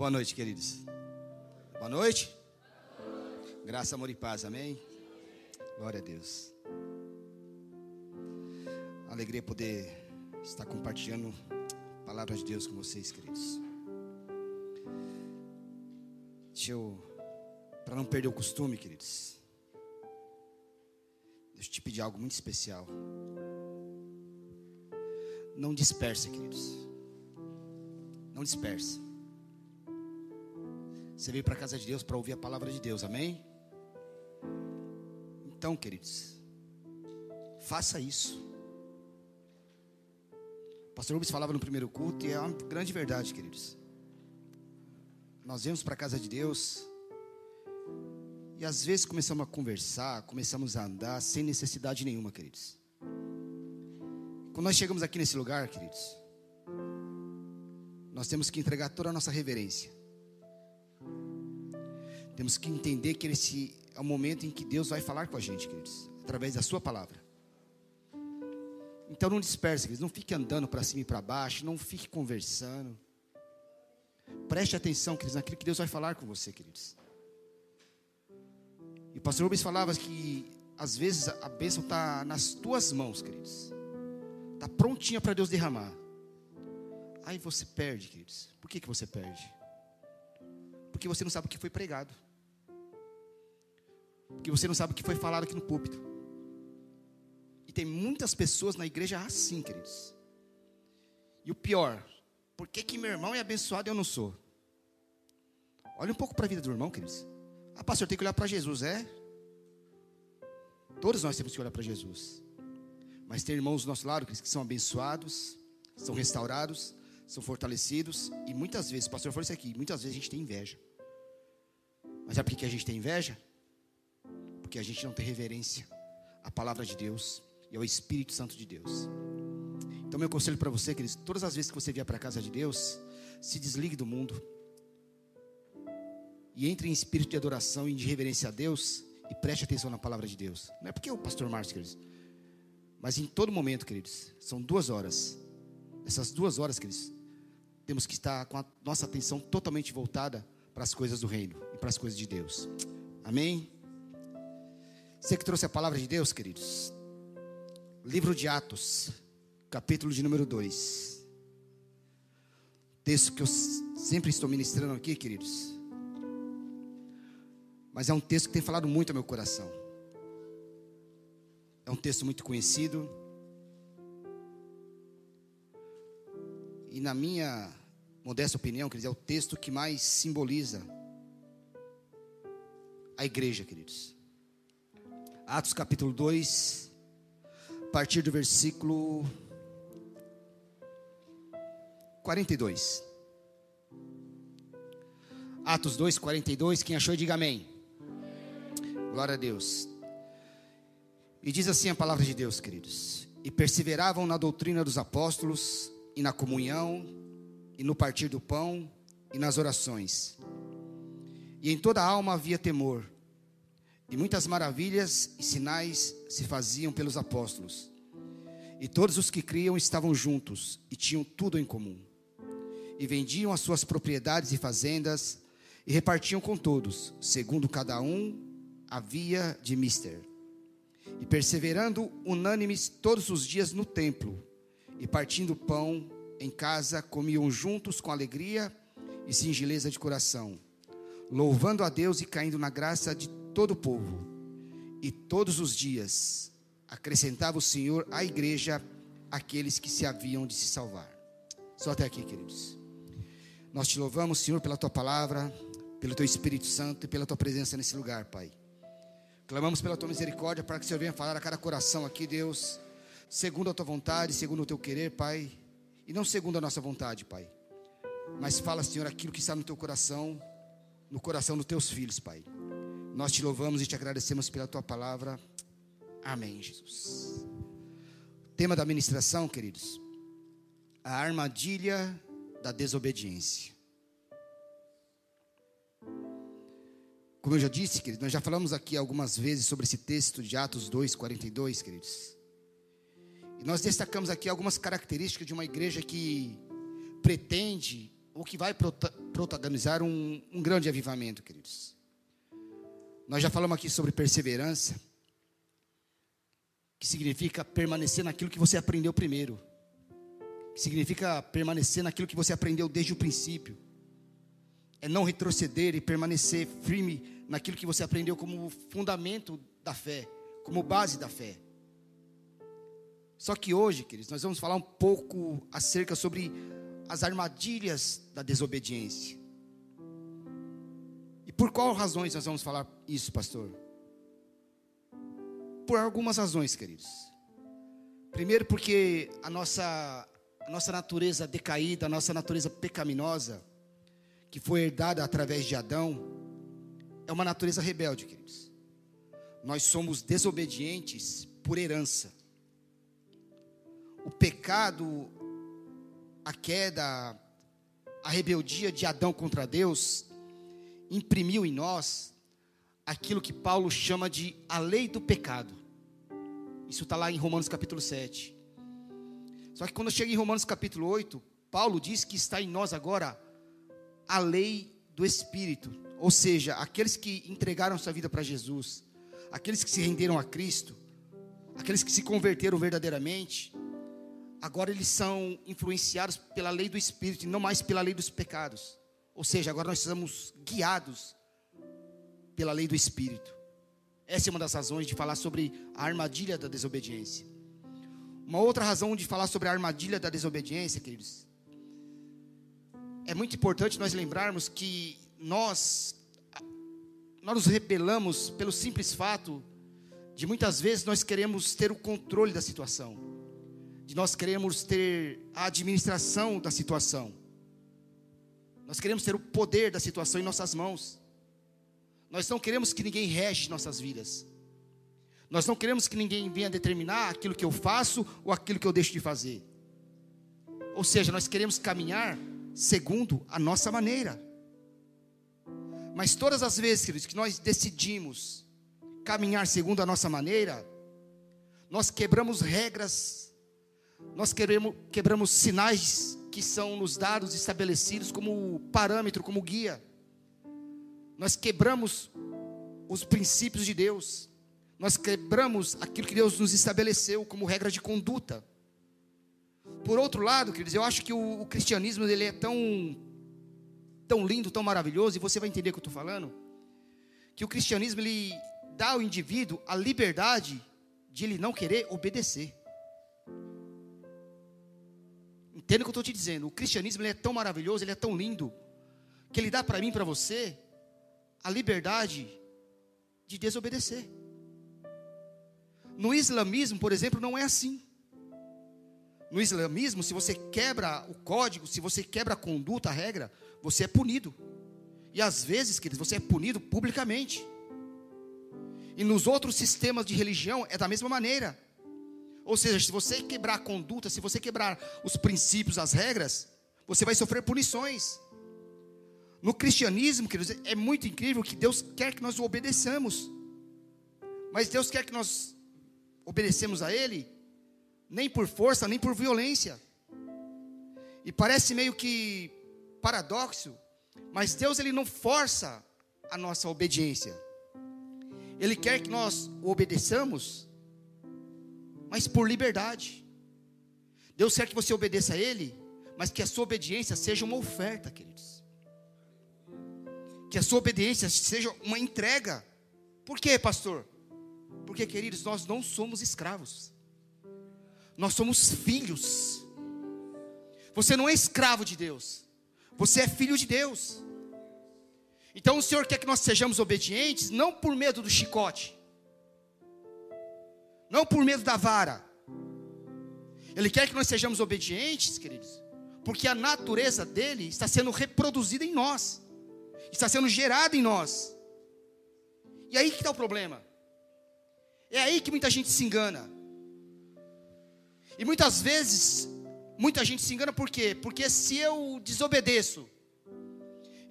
Boa noite, queridos. Boa noite. Graça, amor e paz, amém? Glória a Deus. Alegria poder estar compartilhando a palavra de Deus com vocês, queridos. Deixa eu, para não perder o costume, queridos, deixa eu te pedir algo muito especial. Não dispersa, queridos. Não dispersa. Você veio para a casa de Deus para ouvir a palavra de Deus, amém? Então, queridos, faça isso. O pastor Rubens falava no primeiro culto e é uma grande verdade, queridos. Nós vemos para a casa de Deus e às vezes começamos a conversar, começamos a andar sem necessidade nenhuma, queridos. Quando nós chegamos aqui nesse lugar, queridos, nós temos que entregar toda a nossa reverência. Temos que entender que esse é o momento em que Deus vai falar com a gente, queridos, através da Sua palavra. Então não disperse, queridos, não fique andando para cima e para baixo, não fique conversando. Preste atenção, queridos, naquilo que Deus vai falar com você, queridos. E o pastor Rubens falava que às vezes a bênção está nas tuas mãos, queridos. Está prontinha para Deus derramar. Aí você perde, queridos. Por que, que você perde? Porque você não sabe o que foi pregado. Porque você não sabe o que foi falado aqui no púlpito. E tem muitas pessoas na igreja assim, queridos. E o pior, por que, que meu irmão é abençoado e eu não sou? Olha um pouco para a vida do irmão, queridos. Ah, pastor, tem que olhar para Jesus, é? Todos nós temos que olhar para Jesus. Mas tem irmãos do nosso lado que são abençoados, são restaurados, são fortalecidos. E muitas vezes, o pastor falou isso aqui, muitas vezes a gente tem inveja. Mas é porque a gente tem inveja? Porque a gente não tem reverência à palavra de Deus e ao Espírito Santo de Deus. Então, meu conselho para você, queridos, todas as vezes que você vier para a casa de Deus, se desligue do mundo e entre em espírito de adoração e de reverência a Deus e preste atenção na palavra de Deus. Não é porque é o pastor Márcio, queridos, mas em todo momento, queridos, são duas horas. Essas duas horas, queridos, temos que estar com a nossa atenção totalmente voltada para as coisas do reino e para as coisas de Deus. Amém? Você que trouxe a palavra de Deus, queridos. Livro de Atos, capítulo de número 2. Texto que eu sempre estou ministrando aqui, queridos. Mas é um texto que tem falado muito ao meu coração. É um texto muito conhecido. E na minha modesta opinião, queridos, é o texto que mais simboliza a igreja, queridos. Atos capítulo 2, a partir do versículo 42. Atos 2, 42. Quem achou, diga amém. Glória a Deus. E diz assim a palavra de Deus, queridos: E perseveravam na doutrina dos apóstolos, e na comunhão, e no partir do pão, e nas orações. E em toda a alma havia temor. E muitas maravilhas e sinais se faziam pelos apóstolos. E todos os que criam estavam juntos e tinham tudo em comum. E vendiam as suas propriedades e fazendas e repartiam com todos, segundo cada um havia de mister. E perseverando unânimes todos os dias no templo, e partindo pão em casa, comiam juntos com alegria e singeleza de coração, louvando a Deus e caindo na graça de todo o povo. E todos os dias acrescentava o Senhor à igreja aqueles que se haviam de se salvar. Só até aqui, queridos. Nós te louvamos, Senhor, pela tua palavra, pelo teu Espírito Santo e pela tua presença nesse lugar, Pai. Clamamos pela tua misericórdia para que o Senhor venha falar a cada coração aqui, Deus, segundo a tua vontade, segundo o teu querer, Pai, e não segundo a nossa vontade, Pai. Mas fala, Senhor, aquilo que está no teu coração, no coração dos teus filhos, Pai. Nós te louvamos e te agradecemos pela tua palavra. Amém, Jesus. Tema da ministração, queridos: a armadilha da desobediência. Como eu já disse, queridos, nós já falamos aqui algumas vezes sobre esse texto de Atos 2, 42, queridos. E nós destacamos aqui algumas características de uma igreja que pretende ou que vai protagonizar um, um grande avivamento, queridos. Nós já falamos aqui sobre perseverança, que significa permanecer naquilo que você aprendeu primeiro, que significa permanecer naquilo que você aprendeu desde o princípio, é não retroceder e permanecer firme naquilo que você aprendeu como fundamento da fé, como base da fé. Só que hoje, queridos, nós vamos falar um pouco acerca sobre as armadilhas da desobediência. Por qual razões nós vamos falar isso, pastor? Por algumas razões, queridos. Primeiro, porque a nossa, a nossa natureza decaída, a nossa natureza pecaminosa, que foi herdada através de Adão, é uma natureza rebelde, queridos. Nós somos desobedientes por herança o pecado, a queda, a rebeldia de Adão contra Deus, imprimiu em nós aquilo que Paulo chama de a lei do pecado. Isso está lá em Romanos capítulo 7. Só que quando chega em Romanos capítulo 8, Paulo diz que está em nós agora a lei do Espírito. Ou seja, aqueles que entregaram sua vida para Jesus, aqueles que se renderam a Cristo, aqueles que se converteram verdadeiramente, agora eles são influenciados pela lei do Espírito e não mais pela lei dos pecados. Ou seja, agora nós somos guiados pela lei do Espírito. Essa é uma das razões de falar sobre a armadilha da desobediência. Uma outra razão de falar sobre a armadilha da desobediência, queridos, é muito importante nós lembrarmos que nós, nós nos rebelamos pelo simples fato de muitas vezes nós queremos ter o controle da situação de nós queremos ter a administração da situação. Nós queremos ter o poder da situação em nossas mãos. Nós não queremos que ninguém rege nossas vidas. Nós não queremos que ninguém venha determinar aquilo que eu faço ou aquilo que eu deixo de fazer. Ou seja, nós queremos caminhar segundo a nossa maneira. Mas todas as vezes, queridos, que nós decidimos caminhar segundo a nossa maneira, nós quebramos regras nós queremos, quebramos sinais que são nos dados estabelecidos como parâmetro, como guia. Nós quebramos os princípios de Deus. Nós quebramos aquilo que Deus nos estabeleceu como regra de conduta. Por outro lado, queridos, eu acho que o, o cristianismo ele é tão, tão lindo, tão maravilhoso, e você vai entender o que eu estou falando, que o cristianismo ele dá ao indivíduo a liberdade de ele não querer obedecer. Entenda o que eu estou te dizendo. O cristianismo é tão maravilhoso, ele é tão lindo, que ele dá para mim, para você, a liberdade de desobedecer. No islamismo, por exemplo, não é assim. No islamismo, se você quebra o código, se você quebra a conduta, a regra, você é punido. E às vezes, queridos, você é punido publicamente. E nos outros sistemas de religião é da mesma maneira. Ou seja, se você quebrar a conduta, se você quebrar os princípios, as regras, você vai sofrer punições. No cristianismo, queridos, é muito incrível que Deus quer que nós o obedeçamos. Mas Deus quer que nós obedecemos a Ele, nem por força, nem por violência. E parece meio que paradoxo, mas Deus ele não força a nossa obediência. Ele quer que nós o obedeçamos mas por liberdade. Deus quer que você obedeça a Ele, mas que a sua obediência seja uma oferta, queridos. Que a sua obediência seja uma entrega. Por quê, pastor? Porque, queridos, nós não somos escravos, nós somos filhos. Você não é escravo de Deus, você é filho de Deus. Então o Senhor quer que nós sejamos obedientes, não por medo do chicote, não por medo da vara. Ele quer que nós sejamos obedientes, queridos, porque a natureza dele está sendo reproduzida em nós, está sendo gerada em nós. E aí que está o problema. É aí que muita gente se engana. E muitas vezes, muita gente se engana por quê? Porque se eu desobedeço,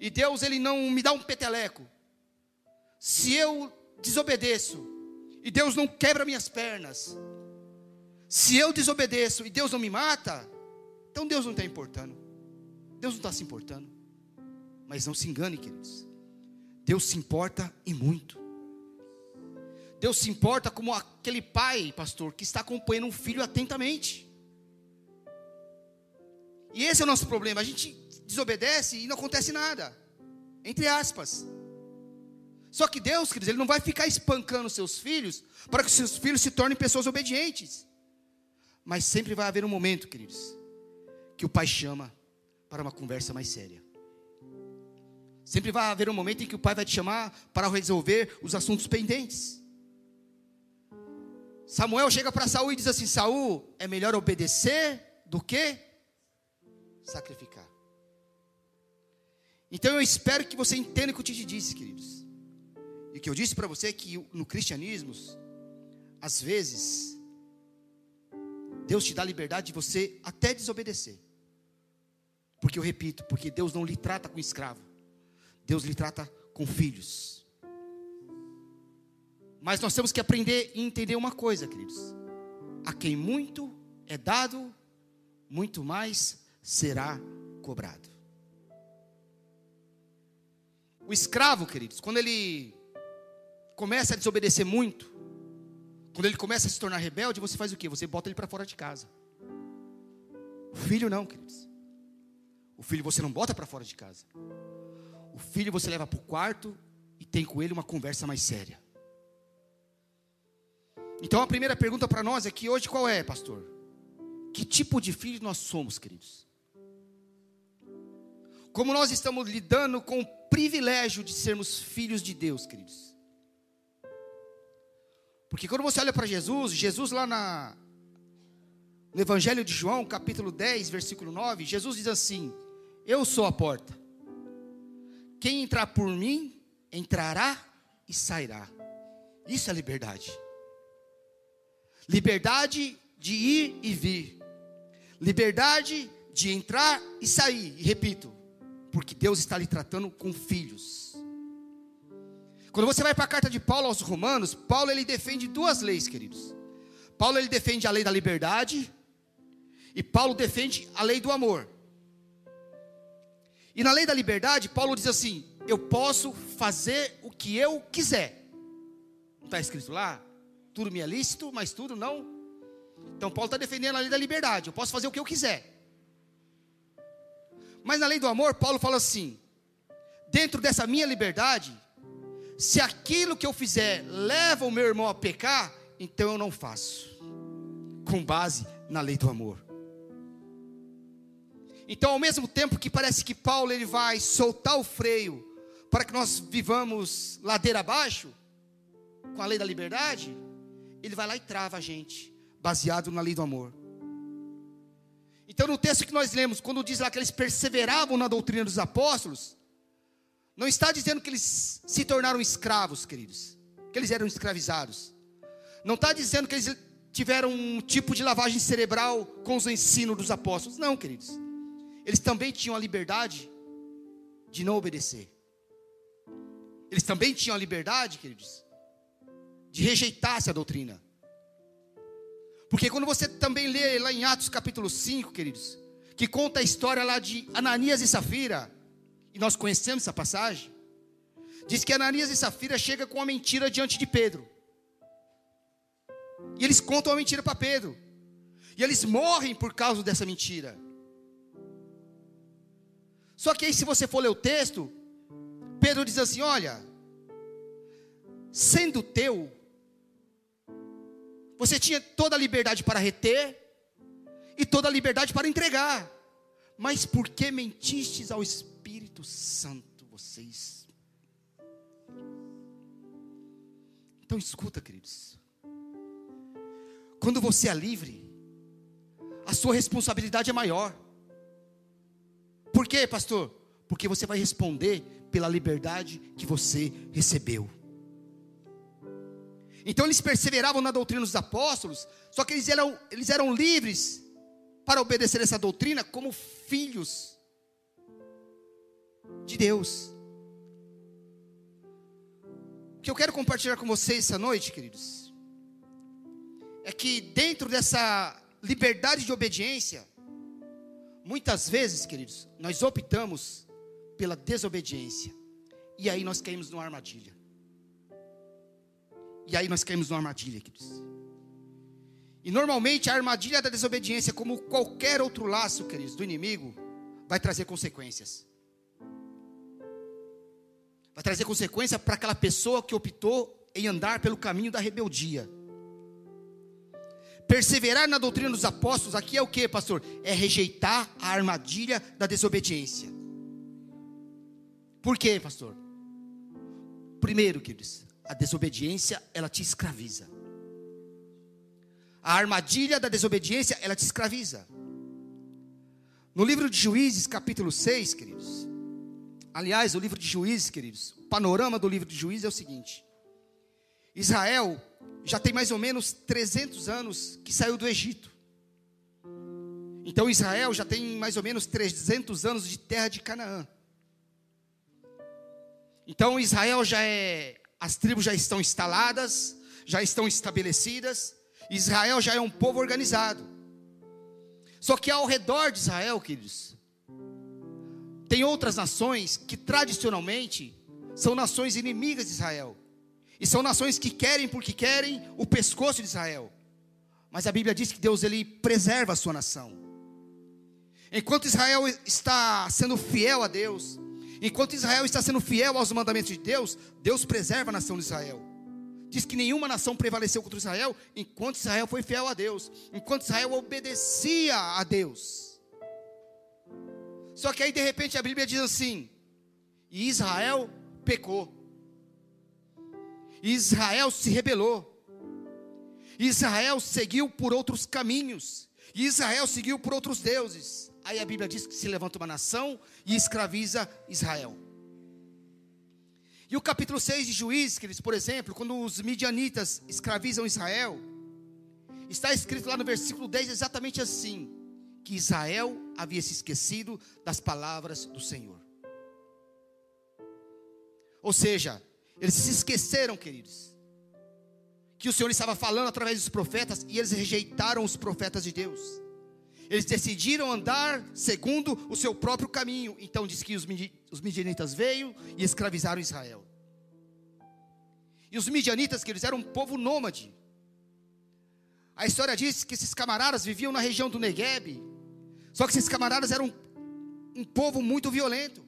e Deus ele não me dá um peteleco, se eu desobedeço, e Deus não quebra minhas pernas, se eu desobedeço e Deus não me mata, então Deus não está importando. Deus não está se importando. Mas não se engane, queridos. Deus se importa e muito. Deus se importa como aquele pai, pastor, que está acompanhando um filho atentamente. E esse é o nosso problema. A gente desobedece e não acontece nada. Entre aspas. Só que Deus, queridos, Ele não vai ficar espancando seus filhos para que seus filhos se tornem pessoas obedientes. Mas sempre vai haver um momento, queridos, que o pai chama para uma conversa mais séria. Sempre vai haver um momento em que o pai vai te chamar para resolver os assuntos pendentes. Samuel chega para Saul e diz assim: Saul, é melhor obedecer do que sacrificar. Então eu espero que você entenda o que eu te disse, queridos. E que eu disse para você é que no cristianismo, às vezes, Deus te dá liberdade de você até desobedecer. Porque eu repito, porque Deus não lhe trata com escravo. Deus lhe trata com filhos. Mas nós temos que aprender e entender uma coisa, queridos. A quem muito é dado, muito mais será cobrado. O escravo, queridos, quando ele começa a desobedecer muito, quando ele começa a se tornar rebelde, você faz o quê? Você bota ele para fora de casa. O filho não, queridos. O filho você não bota para fora de casa. O filho você leva para o quarto e tem com ele uma conversa mais séria. Então a primeira pergunta para nós é que hoje qual é, pastor? Que tipo de filho nós somos, queridos? Como nós estamos lidando com o privilégio de sermos filhos de Deus, queridos? Porque quando você olha para Jesus, Jesus lá na, no Evangelho de João, capítulo 10, versículo 9, Jesus diz assim: Eu sou a porta. Quem entrar por mim, entrará e sairá. Isso é liberdade. Liberdade de ir e vir. Liberdade de entrar e sair. E repito, porque Deus está lhe tratando com filhos. Quando você vai para a carta de Paulo aos Romanos, Paulo ele defende duas leis, queridos. Paulo ele defende a lei da liberdade e Paulo defende a lei do amor. E na lei da liberdade, Paulo diz assim: eu posso fazer o que eu quiser. Não está escrito lá? Tudo me é lícito, mas tudo não. Então Paulo está defendendo a lei da liberdade. Eu posso fazer o que eu quiser. Mas na lei do amor, Paulo fala assim: dentro dessa minha liberdade, se aquilo que eu fizer leva o meu irmão a pecar, então eu não faço, com base na lei do amor. Então, ao mesmo tempo que parece que Paulo ele vai soltar o freio para que nós vivamos ladeira abaixo, com a lei da liberdade, ele vai lá e trava a gente, baseado na lei do amor. Então, no texto que nós lemos, quando diz lá que eles perseveravam na doutrina dos apóstolos, não está dizendo que eles se tornaram escravos, queridos, que eles eram escravizados. Não está dizendo que eles tiveram um tipo de lavagem cerebral com os ensinos dos apóstolos. Não, queridos. Eles também tinham a liberdade de não obedecer. Eles também tinham a liberdade, queridos, de rejeitar essa doutrina. Porque quando você também lê lá em Atos capítulo 5, queridos, que conta a história lá de Ananias e Safira, e nós conhecemos essa passagem, diz que Ananias e Safira chegam com uma mentira diante de Pedro. E eles contam a mentira para Pedro. E eles morrem por causa dessa mentira. Só que aí, se você for ler o texto, Pedro diz assim: Olha, sendo teu, você tinha toda a liberdade para reter e toda a liberdade para entregar, mas por que mentistes ao Espírito? Espírito Santo, vocês. Então escuta, queridos. Quando você é livre, a sua responsabilidade é maior. Por quê, pastor? Porque você vai responder pela liberdade que você recebeu. Então eles perseveravam na doutrina dos apóstolos, só que eles eram, eles eram livres para obedecer essa doutrina como filhos de Deus. O que eu quero compartilhar com vocês essa noite, queridos, é que dentro dessa liberdade de obediência, Muitas vezes, queridos, nós optamos pela desobediência. E aí nós caímos numa armadilha. E aí nós caímos numa armadilha, queridos. E normalmente a armadilha da desobediência, como qualquer outro laço, queridos, do inimigo, vai trazer consequências. Vai trazer consequência para aquela pessoa que optou em andar pelo caminho da rebeldia. Perseverar na doutrina dos apóstolos, aqui é o que, pastor? É rejeitar a armadilha da desobediência. Por quê, pastor? Primeiro, queridos, a desobediência, ela te escraviza. A armadilha da desobediência, ela te escraviza. No livro de Juízes, capítulo 6, queridos. Aliás, o livro de Juízes, queridos, o panorama do livro de Juízes é o seguinte: Israel já tem mais ou menos 300 anos que saiu do Egito. Então Israel já tem mais ou menos 300 anos de terra de Canaã. Então Israel já é, as tribos já estão instaladas, já estão estabelecidas. Israel já é um povo organizado. Só que ao redor de Israel, queridos, tem outras nações que tradicionalmente são nações inimigas de Israel. E são nações que querem porque querem o pescoço de Israel. Mas a Bíblia diz que Deus ele preserva a sua nação. Enquanto Israel está sendo fiel a Deus, enquanto Israel está sendo fiel aos mandamentos de Deus, Deus preserva a nação de Israel. Diz que nenhuma nação prevaleceu contra Israel enquanto Israel foi fiel a Deus, enquanto Israel obedecia a Deus. Só que aí de repente a Bíblia diz assim: e Israel pecou. Israel se rebelou. Israel seguiu por outros caminhos. Israel seguiu por outros deuses. Aí a Bíblia diz que se levanta uma nação e escraviza Israel. E o capítulo 6 de Juízes, por exemplo, quando os midianitas escravizam Israel, está escrito lá no versículo 10 exatamente assim: que Israel havia se esquecido das palavras do Senhor. Ou seja, eles se esqueceram, queridos, que o Senhor estava falando através dos profetas e eles rejeitaram os profetas de Deus. Eles decidiram andar segundo o seu próprio caminho. Então diz que os, midianitas veio e escravizaram Israel. E os midianitas, que eles eram um povo nômade. A história diz que esses camaradas viviam na região do Negueb. Só que esses camaradas eram um, povo muito violento.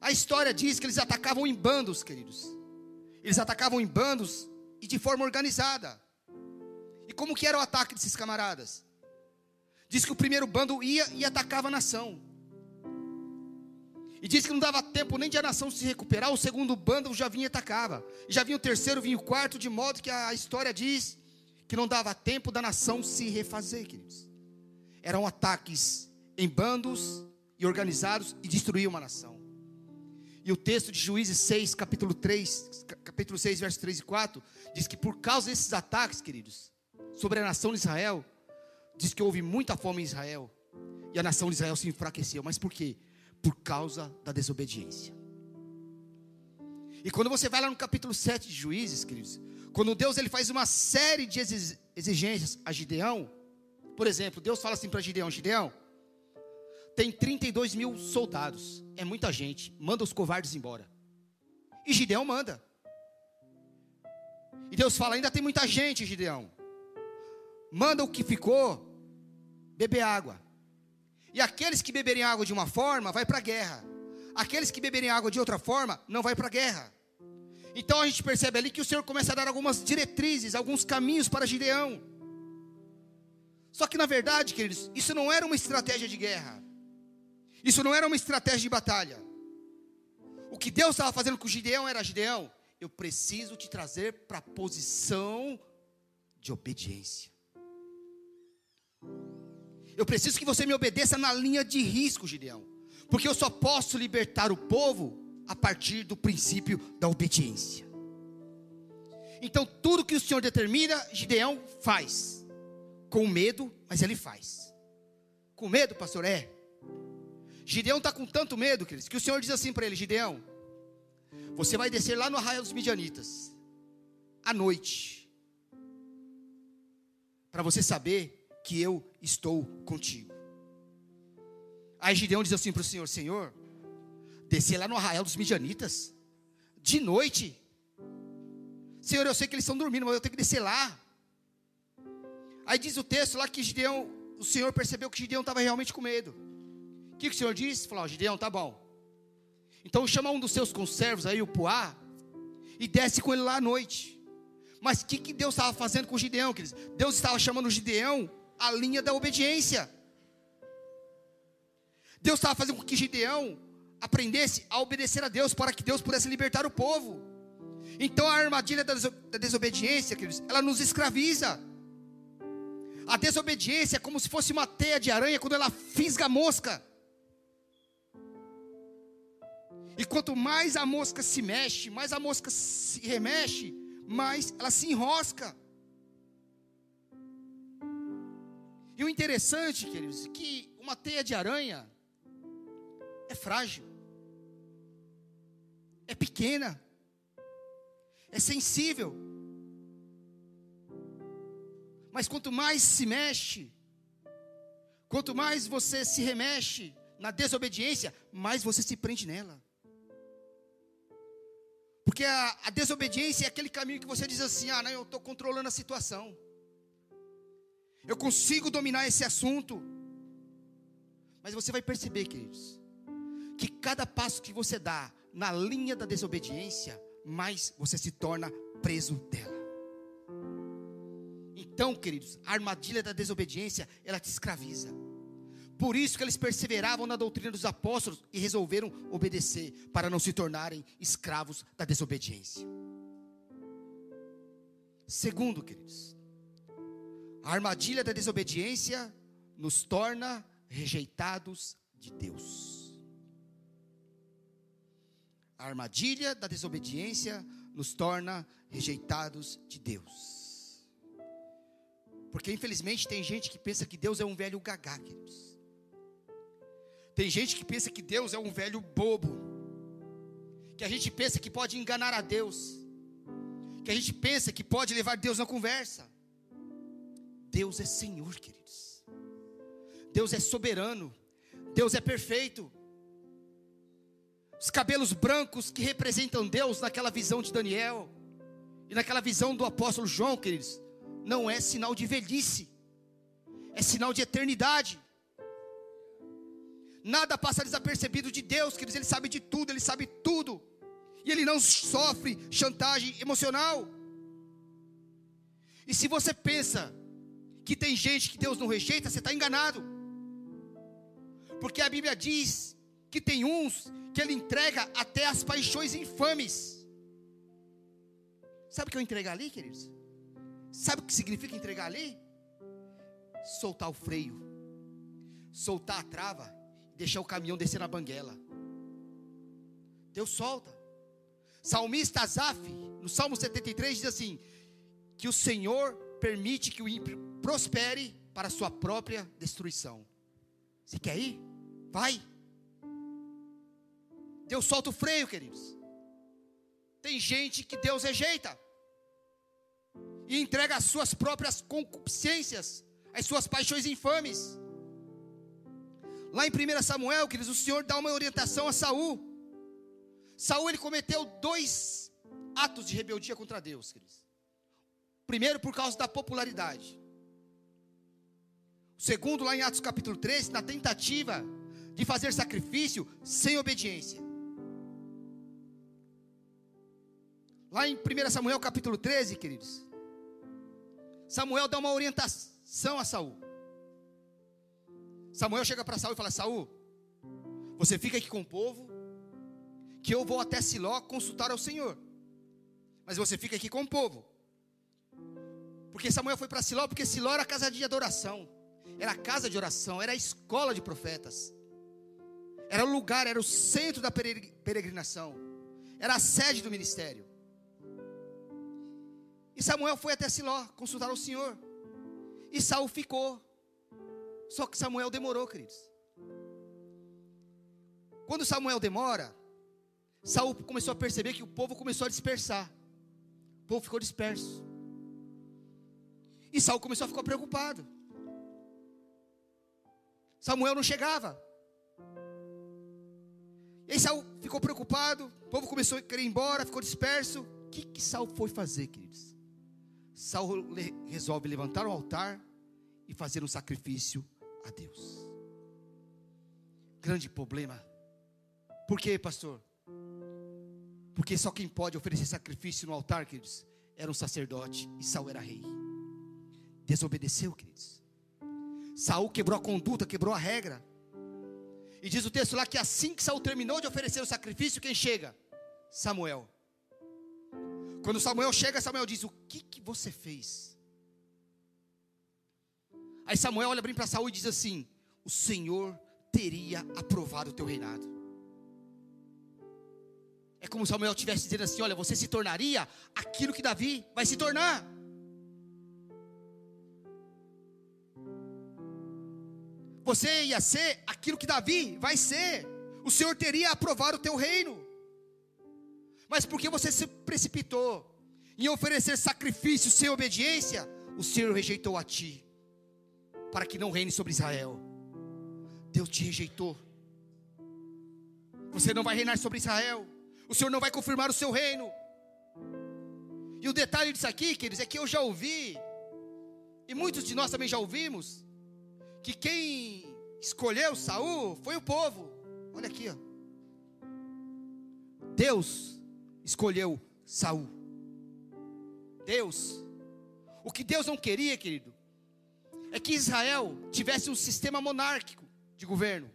A história diz que eles atacavam em bandos, queridos. Eles atacavam em bandos e de forma organizada. E como que era o ataque desses camaradas? Diz que o primeiro bando ia e atacava a nação. E diz que não dava tempo nem de a nação se recuperar, o segundo bando já vinha e atacava. E já vinha o terceiro, vinha o quarto, de modo que a história diz que não dava tempo da nação se refazer, queridos. Eram ataques em bandos e organizados e destruíam uma nação. E o texto de Juízes 6, capítulo 3, capítulo 6, versos 3 e 4, diz que por causa desses ataques, queridos, sobre a nação de Israel, diz que houve muita fome em Israel. E a nação de Israel se enfraqueceu. Mas por quê? Por causa da desobediência. E quando você vai lá no capítulo 7 de Juízes, queridos, quando Deus ele faz uma série de exigências a Gideão, por exemplo, Deus fala assim para Gideão: Gideão, tem 32 mil soldados, é muita gente, manda os covardes embora. E Gideão manda. E Deus fala: ainda tem muita gente, Gideão. Manda o que ficou beber água. E aqueles que beberem água de uma forma, vai para a guerra. Aqueles que beberem água de outra forma, não vai para a guerra. Então a gente percebe ali que o Senhor começa a dar algumas diretrizes, alguns caminhos para Gideão. Só que na verdade, queridos, isso não era uma estratégia de guerra. Isso não era uma estratégia de batalha. O que Deus estava fazendo com Gideão era: Gideão, eu preciso te trazer para a posição de obediência. Eu preciso que você me obedeça na linha de risco, Gideão. Porque eu só posso libertar o povo a partir do princípio da obediência. Então, tudo que o Senhor determina, Gideão faz. Com medo, mas ele faz. Com medo, pastor? É. Gideão está com tanto medo, queridos, que o Senhor diz assim para ele: Gideão, você vai descer lá no arraial dos Midianitas, à noite, para você saber que eu estou contigo. Aí Gideão diz assim para o Senhor: Senhor, descer lá no arraial dos midianitas, de noite. Senhor, eu sei que eles estão dormindo, mas eu tenho que descer lá. Aí diz o texto lá que Gideão, o Senhor percebeu que Gideão estava realmente com medo. O que, que o Senhor disse? Falou: Gideão, tá bom. Então chama um dos seus conservos aí, o Puá, e desce com ele lá à noite. Mas o que, que Deus estava fazendo com Gideão, queridos? Deus estava chamando Gideão à linha da obediência. Deus estava fazendo com que Gideão aprendesse a obedecer a Deus para que Deus pudesse libertar o povo. Então a armadilha da desobediência, queridos, ela nos escraviza. A desobediência é como se fosse uma teia de aranha quando ela fisga a mosca. E quanto mais a mosca se mexe, mais a mosca se remexe, mais ela se enrosca. E o interessante, queridos, é que uma teia de aranha é frágil, é pequena, é sensível. Mas quanto mais se mexe, quanto mais você se remexe na desobediência, mais você se prende nela. Porque a, a desobediência é aquele caminho que você diz assim: ah, não, eu estou controlando a situação. Eu consigo dominar esse assunto. Mas você vai perceber, queridos, que cada passo que você dá na linha da desobediência, mais você se torna preso dela. Então, queridos, a armadilha da desobediência, ela te escraviza. Por isso que eles perseveravam na doutrina dos apóstolos e resolveram obedecer, para não se tornarem escravos da desobediência. Segundo, queridos, a armadilha da desobediência nos torna rejeitados de Deus. A armadilha da desobediência nos torna rejeitados de Deus. Porque infelizmente tem gente que pensa que Deus é um velho gagá, queridos. Tem gente que pensa que Deus é um velho bobo. Que a gente pensa que pode enganar a Deus. Que a gente pensa que pode levar Deus na conversa. Deus é Senhor, queridos. Deus é soberano. Deus é perfeito. Os cabelos brancos que representam Deus naquela visão de Daniel e naquela visão do apóstolo João, queridos, não é sinal de velhice, é sinal de eternidade. Nada passa desapercebido de Deus, queridos, Ele sabe de tudo, Ele sabe tudo, e Ele não sofre chantagem emocional. E se você pensa que tem gente que Deus não rejeita, você está enganado, porque a Bíblia diz que tem uns que Ele entrega até as paixões infames. Sabe o que eu entregar ali, queridos? Sabe o que significa entregar ali? Soltar o freio, soltar a trava, deixar o caminhão descer na banguela. Deus solta. Salmista Azaf, no Salmo 73, diz assim: que o Senhor permite que o ímpio prospere para sua própria destruição. Você quer ir? Vai. Deus solta o freio, queridos. Tem gente que Deus rejeita e entrega as suas próprias concupiscências, as suas paixões infames. Lá em 1 Samuel, queridos, o Senhor dá uma orientação a Saul. Saul ele cometeu dois atos de rebeldia contra Deus, queridos. Primeiro, por causa da popularidade. Segundo, lá em Atos capítulo 13, na tentativa de fazer sacrifício sem obediência. Lá em 1 Samuel capítulo 13, queridos, Samuel dá uma orientação a Saul. Samuel chega para Saul e fala: Saul, você fica aqui com o povo, que eu vou até Siló consultar ao Senhor. Mas você fica aqui com o povo. Porque Samuel foi para Siló, porque Siló era casa de adoração, era casa de oração, era escola de profetas, era o lugar, era o centro da peregrinação, era a sede do ministério. E Samuel foi até Siló consultar o Senhor. E Saul ficou. Só que Samuel demorou, queridos. Quando Samuel demora, Saul começou a perceber que o povo começou a dispersar. O povo ficou disperso. E Saul começou a ficar preocupado. Samuel não chegava. E aí Saul ficou preocupado, o povo começou a querer ir embora, ficou disperso. O que, que Saul foi fazer, queridos? Saul resolve levantar o altar e fazer um sacrifício a Deus. Grande problema. Por quê, pastor? Porque só quem pode oferecer sacrifício no altar, queridos, era um sacerdote e Saul era rei. Desobedeceu, queridos. Saul quebrou a conduta, quebrou a regra. E diz o texto lá que assim que Saul terminou de oferecer o sacrifício, quem chega? Samuel. Quando Samuel chega, Samuel diz: O que, que você fez? Aí Samuel olha bem para Saul e diz assim: O Senhor teria aprovado o teu reinado. É como Samuel estivesse dizendo assim: Olha, você se tornaria aquilo que Davi vai se tornar. Você ia ser aquilo que Davi vai ser. O Senhor teria aprovado o teu reino. Mas porque você se precipitou em oferecer sacrifício sem obediência, o Senhor rejeitou a ti, para que não reine sobre Israel. Deus te rejeitou. Você não vai reinar sobre Israel. O Senhor não vai confirmar o seu reino. E o detalhe disso aqui, queridos, é que eu já ouvi, e muitos de nós também já ouvimos, que quem escolheu Saul foi o povo. Olha aqui, ó. Deus escolheu Saul. Deus. O que Deus não queria, querido, é que Israel tivesse um sistema monárquico de governo.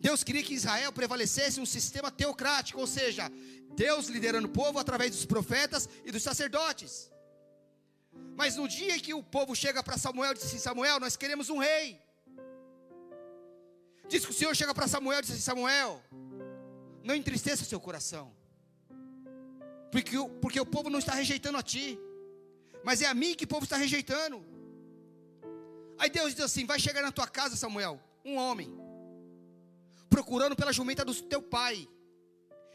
Deus queria que Israel prevalecesse um sistema teocrático, ou seja, Deus liderando o povo através dos profetas e dos sacerdotes. Mas no dia que o povo chega para Samuel e diz assim: Samuel, nós queremos um rei. Diz que o Senhor chega para Samuel e diz assim: Samuel, não entristeça o seu coração, porque, porque o povo não está rejeitando a ti, mas é a mim que o povo está rejeitando. Aí Deus diz assim: Vai chegar na tua casa, Samuel, um homem, procurando pela jumenta do teu pai,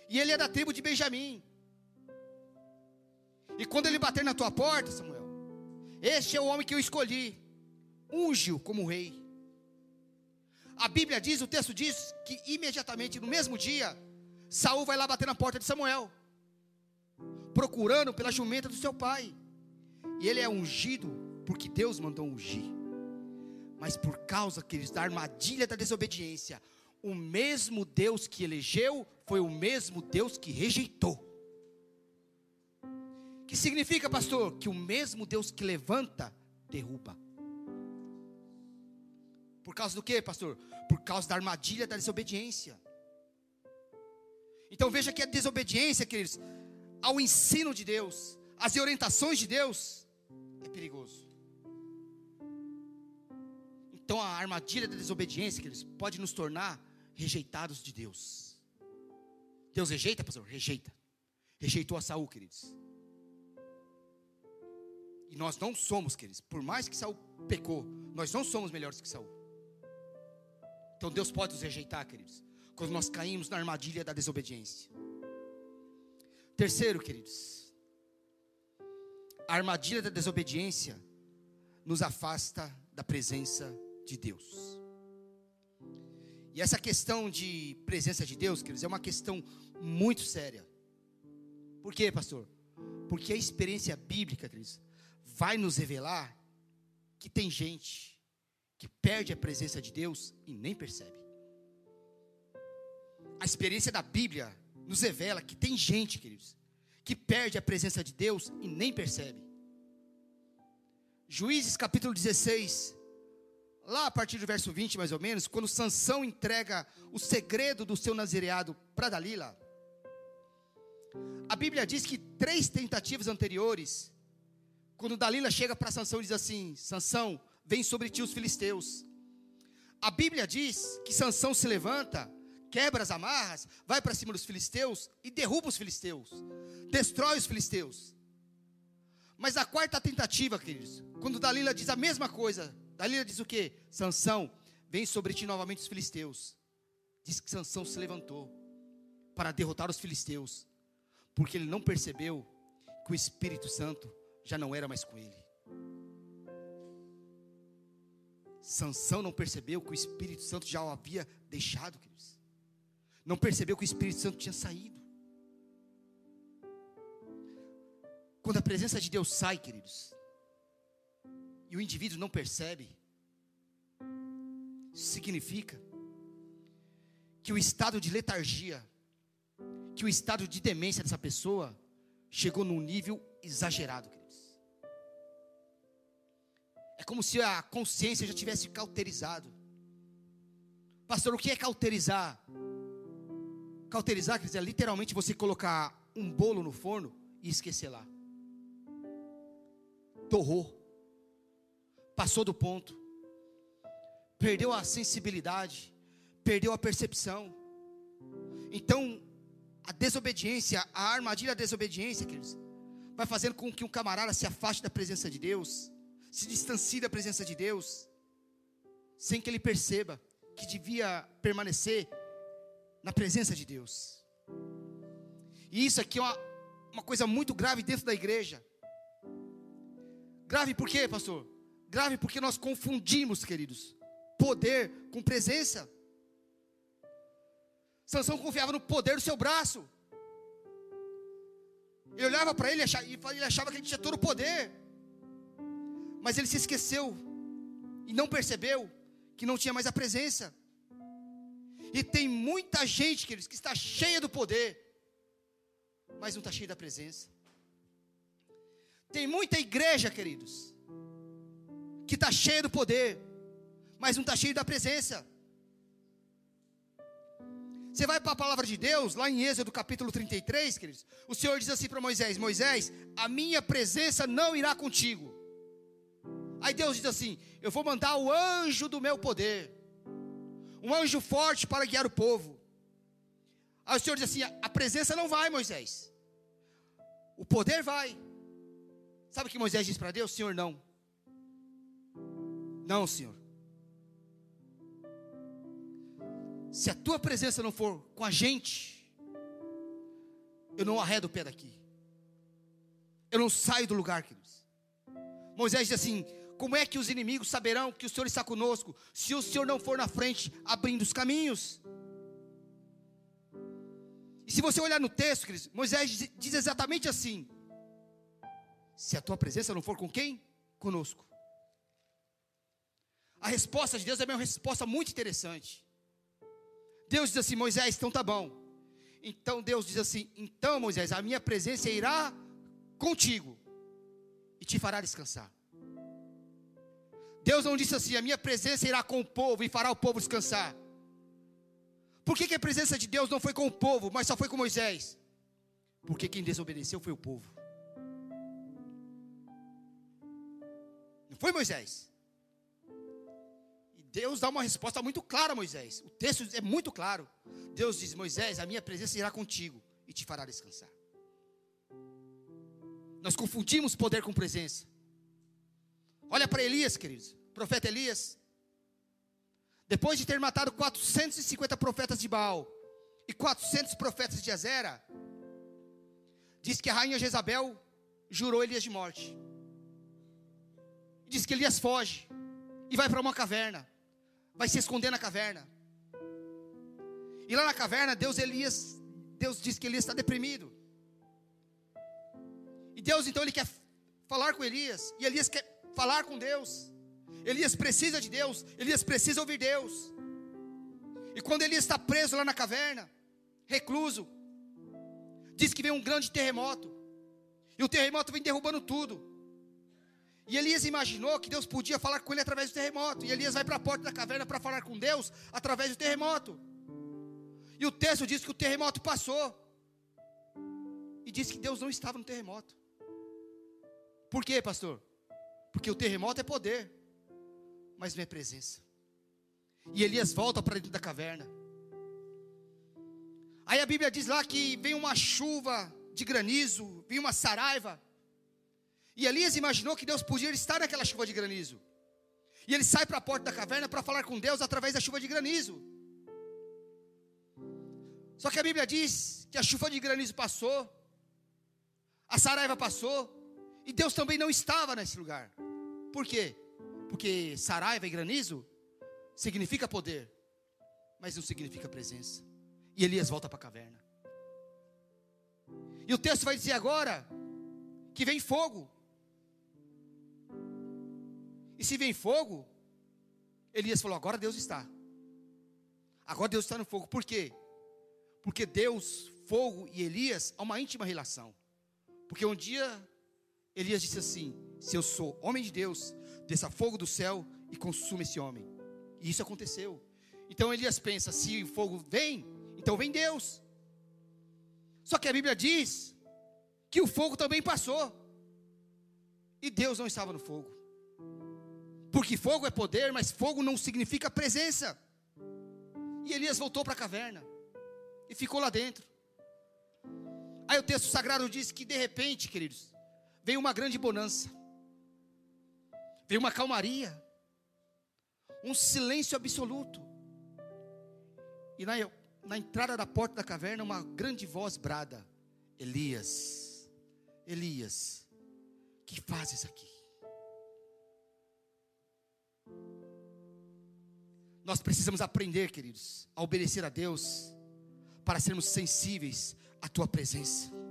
e ele é da tribo de Benjamim. E quando ele bater na tua porta, Samuel, este é o homem que eu escolhi. Unge-o como rei. A Bíblia diz, o texto diz que imediatamente no mesmo dia, Saul vai lá bater na porta de Samuel, procurando pela jumenta do seu pai. E ele é ungido porque Deus mandou ungir. Mas por causa que eles da armadilha da desobediência, o mesmo Deus que elegeu foi o mesmo Deus que rejeitou que significa, pastor? Que o mesmo Deus que levanta, derruba. Por causa do que, pastor? Por causa da armadilha da desobediência. Então veja que a desobediência, queridos, ao ensino de Deus, às orientações de Deus, é perigoso. Então a armadilha da desobediência, queridos, pode nos tornar rejeitados de Deus. Deus rejeita, pastor? Rejeita. Rejeitou a Saul, queridos. E nós não somos, queridos, por mais que Saul pecou, nós não somos melhores que Saul. Então Deus pode nos rejeitar, queridos, quando nós caímos na armadilha da desobediência. Terceiro, queridos, a armadilha da desobediência nos afasta da presença de Deus. E essa questão de presença de Deus, queridos, é uma questão muito séria. Por quê, pastor? Porque a experiência bíblica, queridos, vai nos revelar que tem gente que perde a presença de Deus e nem percebe. A experiência da Bíblia nos revela que tem gente, queridos, que perde a presença de Deus e nem percebe. Juízes capítulo 16, lá a partir do verso 20 mais ou menos, quando Sansão entrega o segredo do seu nazireado para Dalila, a Bíblia diz que três tentativas anteriores quando Dalila chega para Sansão e diz assim: Sansão, vem sobre ti os filisteus. A Bíblia diz que Sansão se levanta, quebra as amarras, vai para cima dos filisteus e derruba os filisteus, destrói os filisteus. Mas a quarta tentativa, queridos, quando Dalila diz a mesma coisa, Dalila diz o que? Sansão, vem sobre ti novamente os filisteus. Diz que Sansão se levantou para derrotar os filisteus, porque ele não percebeu que o Espírito Santo já não era mais com ele. Sansão não percebeu que o Espírito Santo já o havia deixado, queridos. Não percebeu que o Espírito Santo tinha saído. Quando a presença de Deus sai, queridos, e o indivíduo não percebe, significa que o estado de letargia, que o estado de demência dessa pessoa chegou num nível exagerado, queridos. É como se a consciência já tivesse cauterizado. Pastor, o que é cauterizar? Cauterizar quer dizer literalmente você colocar um bolo no forno e esquecer lá. Torrou, passou do ponto, perdeu a sensibilidade, perdeu a percepção. Então, a desobediência, a armadilha da desobediência, queridos, vai fazendo com que um camarada se afaste da presença de Deus, se distancie da presença de Deus, sem que ele perceba que devia permanecer na presença de Deus. E isso aqui é uma, uma coisa muito grave dentro da igreja. Grave por quê, pastor? Grave porque nós confundimos, queridos, poder com presença. Sansão confiava no poder do seu braço. Ele olhava para ele e ele achava que ele tinha todo o poder. Mas ele se esqueceu e não percebeu que não tinha mais a presença. E tem muita gente, queridos, que está cheia do poder, mas não está cheia da presença. Tem muita igreja, queridos, que está cheia do poder, mas não está cheia da presença. Você vai para a palavra de Deus, lá em Êxodo capítulo 33, queridos. O Senhor diz assim para Moisés: Moisés, a minha presença não irá contigo. Aí Deus diz assim: Eu vou mandar o anjo do meu poder, um anjo forte para guiar o povo. Aí o Senhor diz assim: A presença não vai, Moisés, o poder vai. Sabe o que Moisés disse para Deus? Senhor, não. Não, Senhor. Se a tua presença não for com a gente, eu não arredo o pé daqui. Eu não saio do lugar, queridos. Moisés diz assim: Como é que os inimigos saberão que o Senhor está conosco, se o Senhor não for na frente, abrindo os caminhos? E se você olhar no texto, Moisés diz exatamente assim: se a tua presença não for com quem? Conosco. A resposta de Deus é uma resposta muito interessante. Deus diz assim: Moisés, então tá bom. Então Deus diz assim: Então, Moisés, a minha presença irá contigo e te fará descansar. Deus não disse assim: A minha presença irá com o povo e fará o povo descansar. Por que, que a presença de Deus não foi com o povo, mas só foi com Moisés? Porque quem desobedeceu foi o povo. Não foi Moisés? E Deus dá uma resposta muito clara a Moisés. O texto é muito claro. Deus diz: Moisés, a minha presença irá contigo e te fará descansar. Nós confundimos poder com presença. Olha para Elias, queridos. Profeta Elias. Depois de ter matado 450 profetas de Baal e 400 profetas de Azera, diz que a rainha Jezabel jurou Elias de morte diz que Elias foge e vai para uma caverna, vai se esconder na caverna. E lá na caverna, Deus Elias, Deus diz que Elias está deprimido. E Deus então ele quer falar com Elias, e Elias quer falar com Deus. Elias precisa de Deus, Elias precisa ouvir Deus. E quando Elias está preso lá na caverna, recluso, diz que vem um grande terremoto. E o terremoto vem derrubando tudo. E Elias imaginou que Deus podia falar com ele através do terremoto. E Elias vai para a porta da caverna para falar com Deus através do terremoto. E o texto diz que o terremoto passou. E diz que Deus não estava no terremoto. Por quê, pastor? Porque o terremoto é poder, mas não é presença. E Elias volta para dentro da caverna. Aí a Bíblia diz lá que vem uma chuva de granizo, vem uma saraiva. E Elias imaginou que Deus podia estar naquela chuva de granizo. E ele sai para a porta da caverna para falar com Deus através da chuva de granizo. Só que a Bíblia diz que a chuva de granizo passou, a saraiva passou, e Deus também não estava nesse lugar. Por quê? Porque saraiva e granizo significa poder, mas não significa presença. E Elias volta para a caverna. E o texto vai dizer agora que vem fogo. E se vem fogo, Elias falou: agora Deus está. Agora Deus está no fogo. Por quê? Porque Deus, fogo e Elias há uma íntima relação. Porque um dia Elias disse assim: Se eu sou homem de Deus, desça fogo do céu e consuma esse homem. E isso aconteceu. Então Elias pensa: se o fogo vem, então vem Deus. Só que a Bíblia diz que o fogo também passou. E Deus não estava no fogo. Porque fogo é poder, mas fogo não significa presença. E Elias voltou para a caverna e ficou lá dentro. Aí o texto sagrado diz que de repente, queridos, veio uma grande bonança, veio uma calmaria, um silêncio absoluto. E na, na entrada da porta da caverna, uma grande voz brada: Elias, Elias, que fazes aqui? Nós precisamos aprender, queridos, a obedecer a Deus, para sermos sensíveis à Tua presença.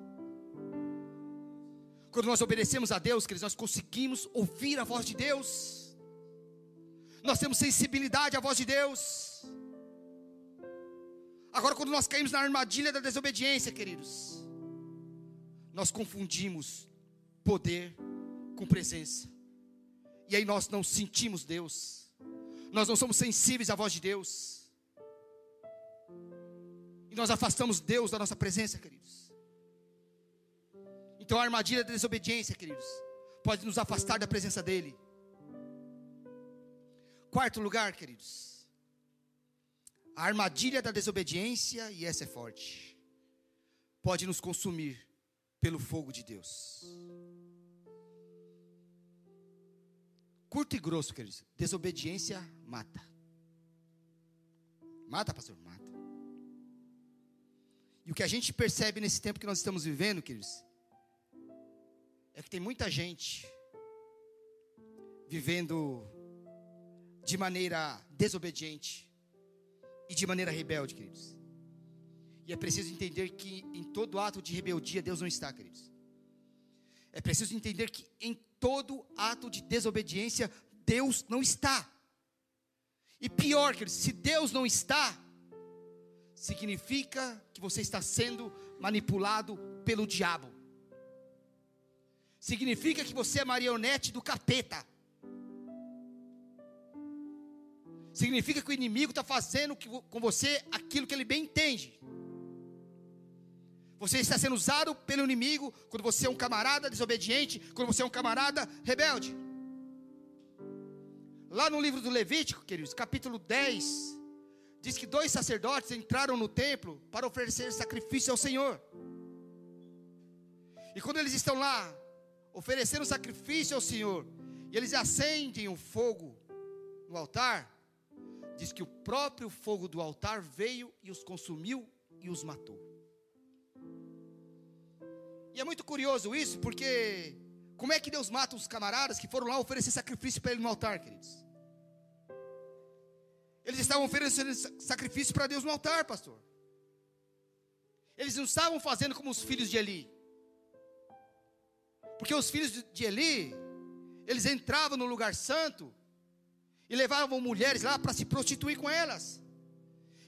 Quando nós obedecemos a Deus, queridos, nós conseguimos ouvir a voz de Deus, nós temos sensibilidade à voz de Deus. Agora, quando nós caímos na armadilha da desobediência, queridos, nós confundimos poder com presença, e aí nós não sentimos Deus nós não somos sensíveis à voz de Deus. E nós afastamos Deus da nossa presença, queridos. Então a armadilha da desobediência, queridos, pode nos afastar da presença dEle. Quarto lugar, queridos, a armadilha da desobediência, e essa é forte, pode nos consumir pelo fogo de Deus. Curto e grosso, queridos. Desobediência mata. Mata, pastor? Mata. E o que a gente percebe nesse tempo que nós estamos vivendo, queridos, é que tem muita gente vivendo de maneira desobediente e de maneira rebelde, queridos. E é preciso entender que em todo ato de rebeldia Deus não está, queridos. É preciso entender que em todo ato de desobediência, Deus não está. E pior, queridos, se Deus não está, significa que você está sendo manipulado pelo diabo. Significa que você é marionete do capeta. Significa que o inimigo está fazendo com você aquilo que ele bem entende. Você está sendo usado pelo inimigo quando você é um camarada desobediente, quando você é um camarada rebelde. Lá no livro do Levítico, queridos, capítulo 10, diz que dois sacerdotes entraram no templo para oferecer sacrifício ao Senhor. E quando eles estão lá, oferecendo sacrifício ao Senhor, e eles acendem o fogo no altar, diz que o próprio fogo do altar veio e os consumiu e os matou. E é muito curioso isso, porque como é que Deus mata os camaradas que foram lá oferecer sacrifício para ele no altar, queridos? Eles estavam oferecendo sacrifício para Deus no altar, pastor. Eles não estavam fazendo como os filhos de Eli. Porque os filhos de Eli, eles entravam no lugar santo e levavam mulheres lá para se prostituir com elas.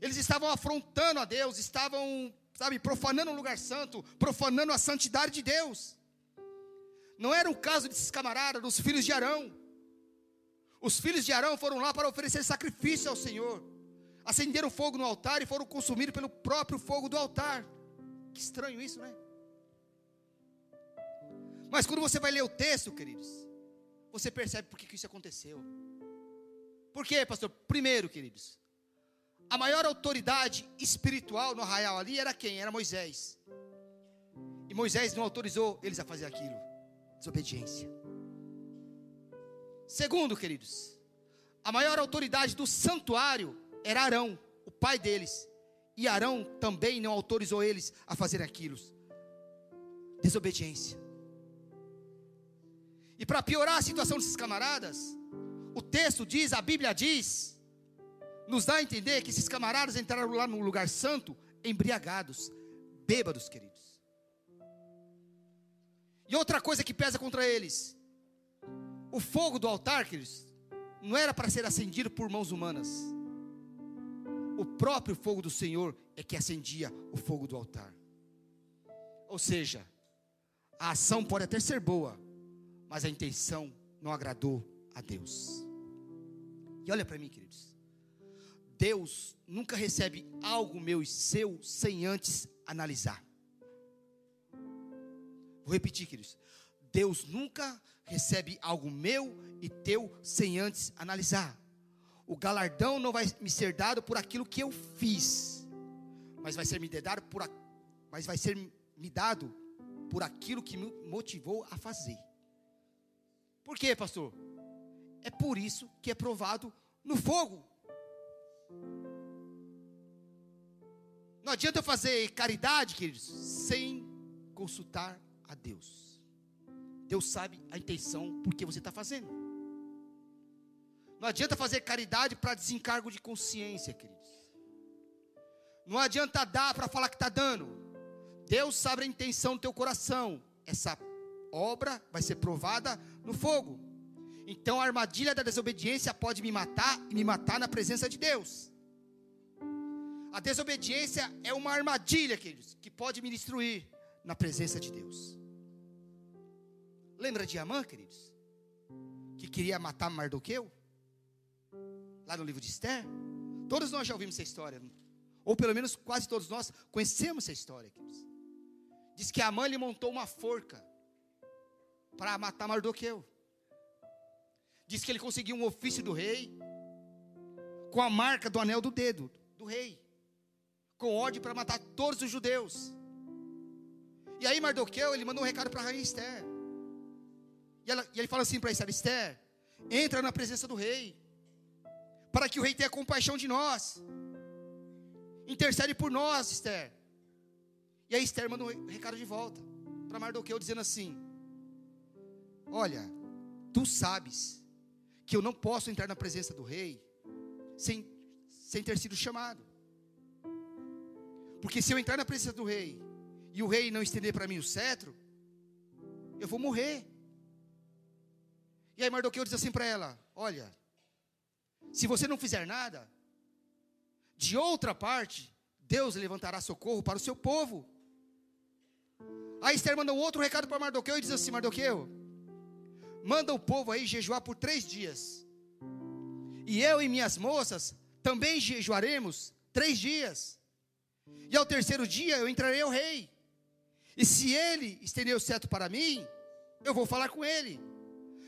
Eles estavam afrontando a Deus, estavam sabe, profanando o lugar santo, profanando a santidade de Deus. Não era o caso desses camaradas, dos filhos de Arão. Os filhos de Arão foram lá para oferecer sacrifício ao Senhor. Acenderam fogo no altar e foram consumidos pelo próprio fogo do altar. Que estranho isso, né? Mas quando você vai ler o texto, queridos, você percebe por que isso aconteceu. Por quê, pastor? Primeiro, queridos, a maior autoridade espiritual no arraial ali era quem? Era Moisés. E Moisés não autorizou eles a fazer aquilo. Desobediência. Segundo, queridos, a maior autoridade do santuário era Arão, o pai deles. E Arão também não autorizou eles a fazer aquilo. Desobediência. E para piorar a situação desses camaradas, o texto diz, a Bíblia diz, nos dá a entender que esses camaradas entraram lá no lugar santo embriagados, bêbados, queridos. E outra coisa que pesa contra eles, o fogo do altar, queridos, não era para ser acendido por mãos humanas. O próprio fogo do Senhor é que acendia o fogo do altar. Ou seja, a ação pode até ser boa, mas a intenção não agradou a Deus. E olha para mim, queridos. Deus nunca recebe algo meu e seu sem antes analisar. Vou repetir, queridos. Deus nunca recebe algo meu e teu sem antes analisar. O galardão não vai me ser dado por aquilo que eu fiz, mas vai ser me dado por a, mas vai ser me dado por aquilo que me motivou a fazer. Por quê, pastor? É por isso que é provado no fogo. Não adianta eu fazer caridade, queridos, sem consultar a Deus. Deus sabe a intenção por que você está fazendo. Não adianta fazer caridade para desencargo de consciência, queridos. Não adianta dar para falar que está dando. Deus sabe a intenção do teu coração. Essa obra vai ser provada no fogo. Então a armadilha da desobediência pode me matar e me matar na presença de Deus. A desobediência é uma armadilha, queridos, que pode me destruir na presença de Deus. Lembra de Amã, queridos? Que queria matar Mardoqueu? Lá no livro de Esther? Todos nós já ouvimos essa história. Ou pelo menos quase todos nós conhecemos essa história, queridos. Diz que Amã lhe montou uma forca para matar Mardoqueu. Diz que ele conseguiu um ofício do rei com a marca do anel do dedo do rei, com ordem para matar todos os judeus. E aí Mardoqueu, ele mandou um recado para a rainha Esther. E, ela, e ele fala assim para Esther: Esther, entra na presença do rei, para que o rei tenha compaixão de nós. Intercede por nós, Esther. E aí Esther manda um recado de volta para Mardoqueu, dizendo assim: Olha, tu sabes que eu não posso entrar na presença do rei sem, sem ter sido chamado. Porque se eu entrar na presença do rei e o rei não estender para mim o cetro, eu vou morrer. E aí Mardoqueu diz assim para ela: Olha, se você não fizer nada, de outra parte, Deus levantará socorro para o seu povo. Aí Esther manda um outro recado para Mardoqueu e diz assim: Mardoqueu, manda o povo aí jejuar por três dias. E eu e minhas moças também jejuaremos três dias. E ao terceiro dia eu entrarei ao rei. E se ele estender o cetro para mim, eu vou falar com ele.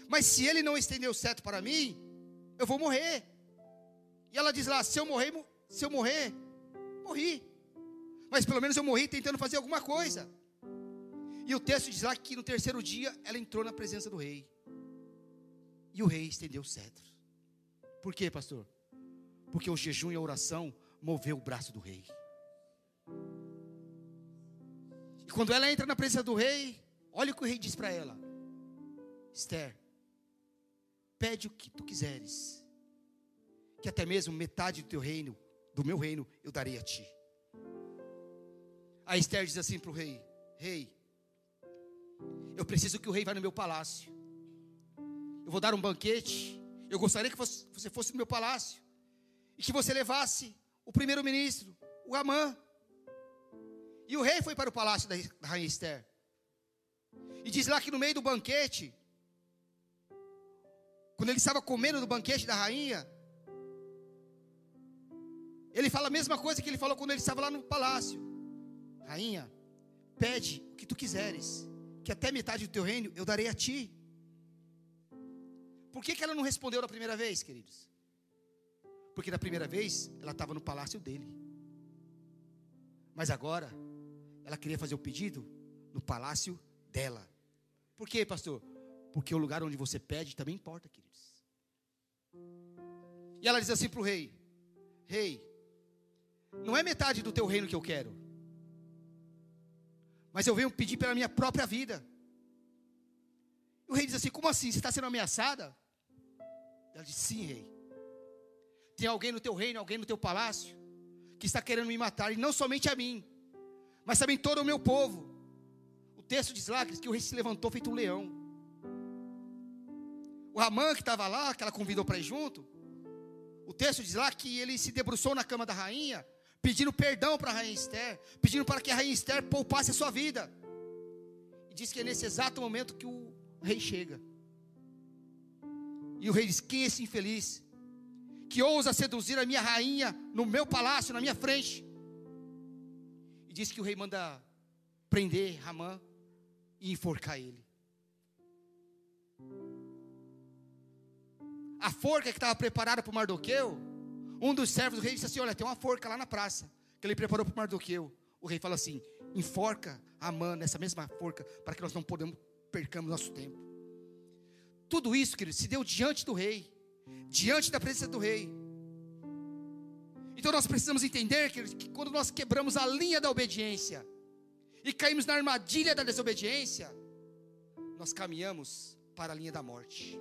Mas se ele não estender o cetro para mim, eu vou morrer. E ela diz lá: se eu morrer, se eu morrer, morri. Mas pelo menos eu morri tentando fazer alguma coisa. E o texto diz lá que no terceiro dia ela entrou na presença do rei. E o rei estendeu o cetro. Por quê, pastor? Porque o jejum e a oração moveu o braço do rei. E quando ela entra na presença do rei, olha o que o rei diz para ela: Esther, pede o que tu quiseres, que até mesmo metade do teu reino, do meu reino, eu darei a ti. A Esther diz assim para o rei: Rei, eu preciso que o rei vá no meu palácio. Eu vou dar um banquete. Eu gostaria que você fosse no meu palácio e que você levasse o primeiro-ministro, o Amã. E o rei foi para o palácio da rainha Esther. E diz lá que no meio do banquete, quando ele estava comendo no banquete da rainha, ele fala a mesma coisa que ele falou quando ele estava lá no palácio: Rainha, pede o que tu quiseres, que até metade do teu reino eu darei a ti. Por que, que ela não respondeu da primeira vez, queridos? Porque da primeira vez ela estava no palácio dele. Mas agora ela queria fazer o pedido no palácio dela. Por quê, pastor? Porque o lugar onde você pede também importa, queridos. E ela diz assim para o rei: Rei, não é metade do teu reino que eu quero, mas eu venho pedir pela minha própria vida. E o rei diz assim: Como assim? Você está sendo ameaçada? Ela diz: Sim, rei. Tem alguém no teu reino, alguém no teu palácio, que está querendo me matar, e não somente a mim, mas também todo o meu povo. O texto diz lá que o rei se levantou feito um leão. O Ramã que estava lá, que ela convidou para ir junto, o texto diz lá que ele se debruçou na cama da rainha, pedindo perdão para a rainha Esther, pedindo para que a rainha Esther poupasse a sua vida. E diz que é nesse exato momento que o rei chega. E o rei diz: Quem é esse infeliz? Que ousa seduzir a minha rainha no meu palácio, na minha frente. E diz que o rei manda prender Ramã e enforcar ele. A forca que estava preparada para o Mardoqueu, um dos servos do rei disse assim: Olha, tem uma forca lá na praça, que ele preparou para o Mardoqueu. O rei fala assim: Enforca Amã nessa mesma forca, para que nós não podemos percamos nosso tempo. Tudo isso, querido, se deu diante do rei, diante da presença do rei. Então nós precisamos entender querido, que quando nós quebramos a linha da obediência e caímos na armadilha da desobediência, nós caminhamos para a linha da morte.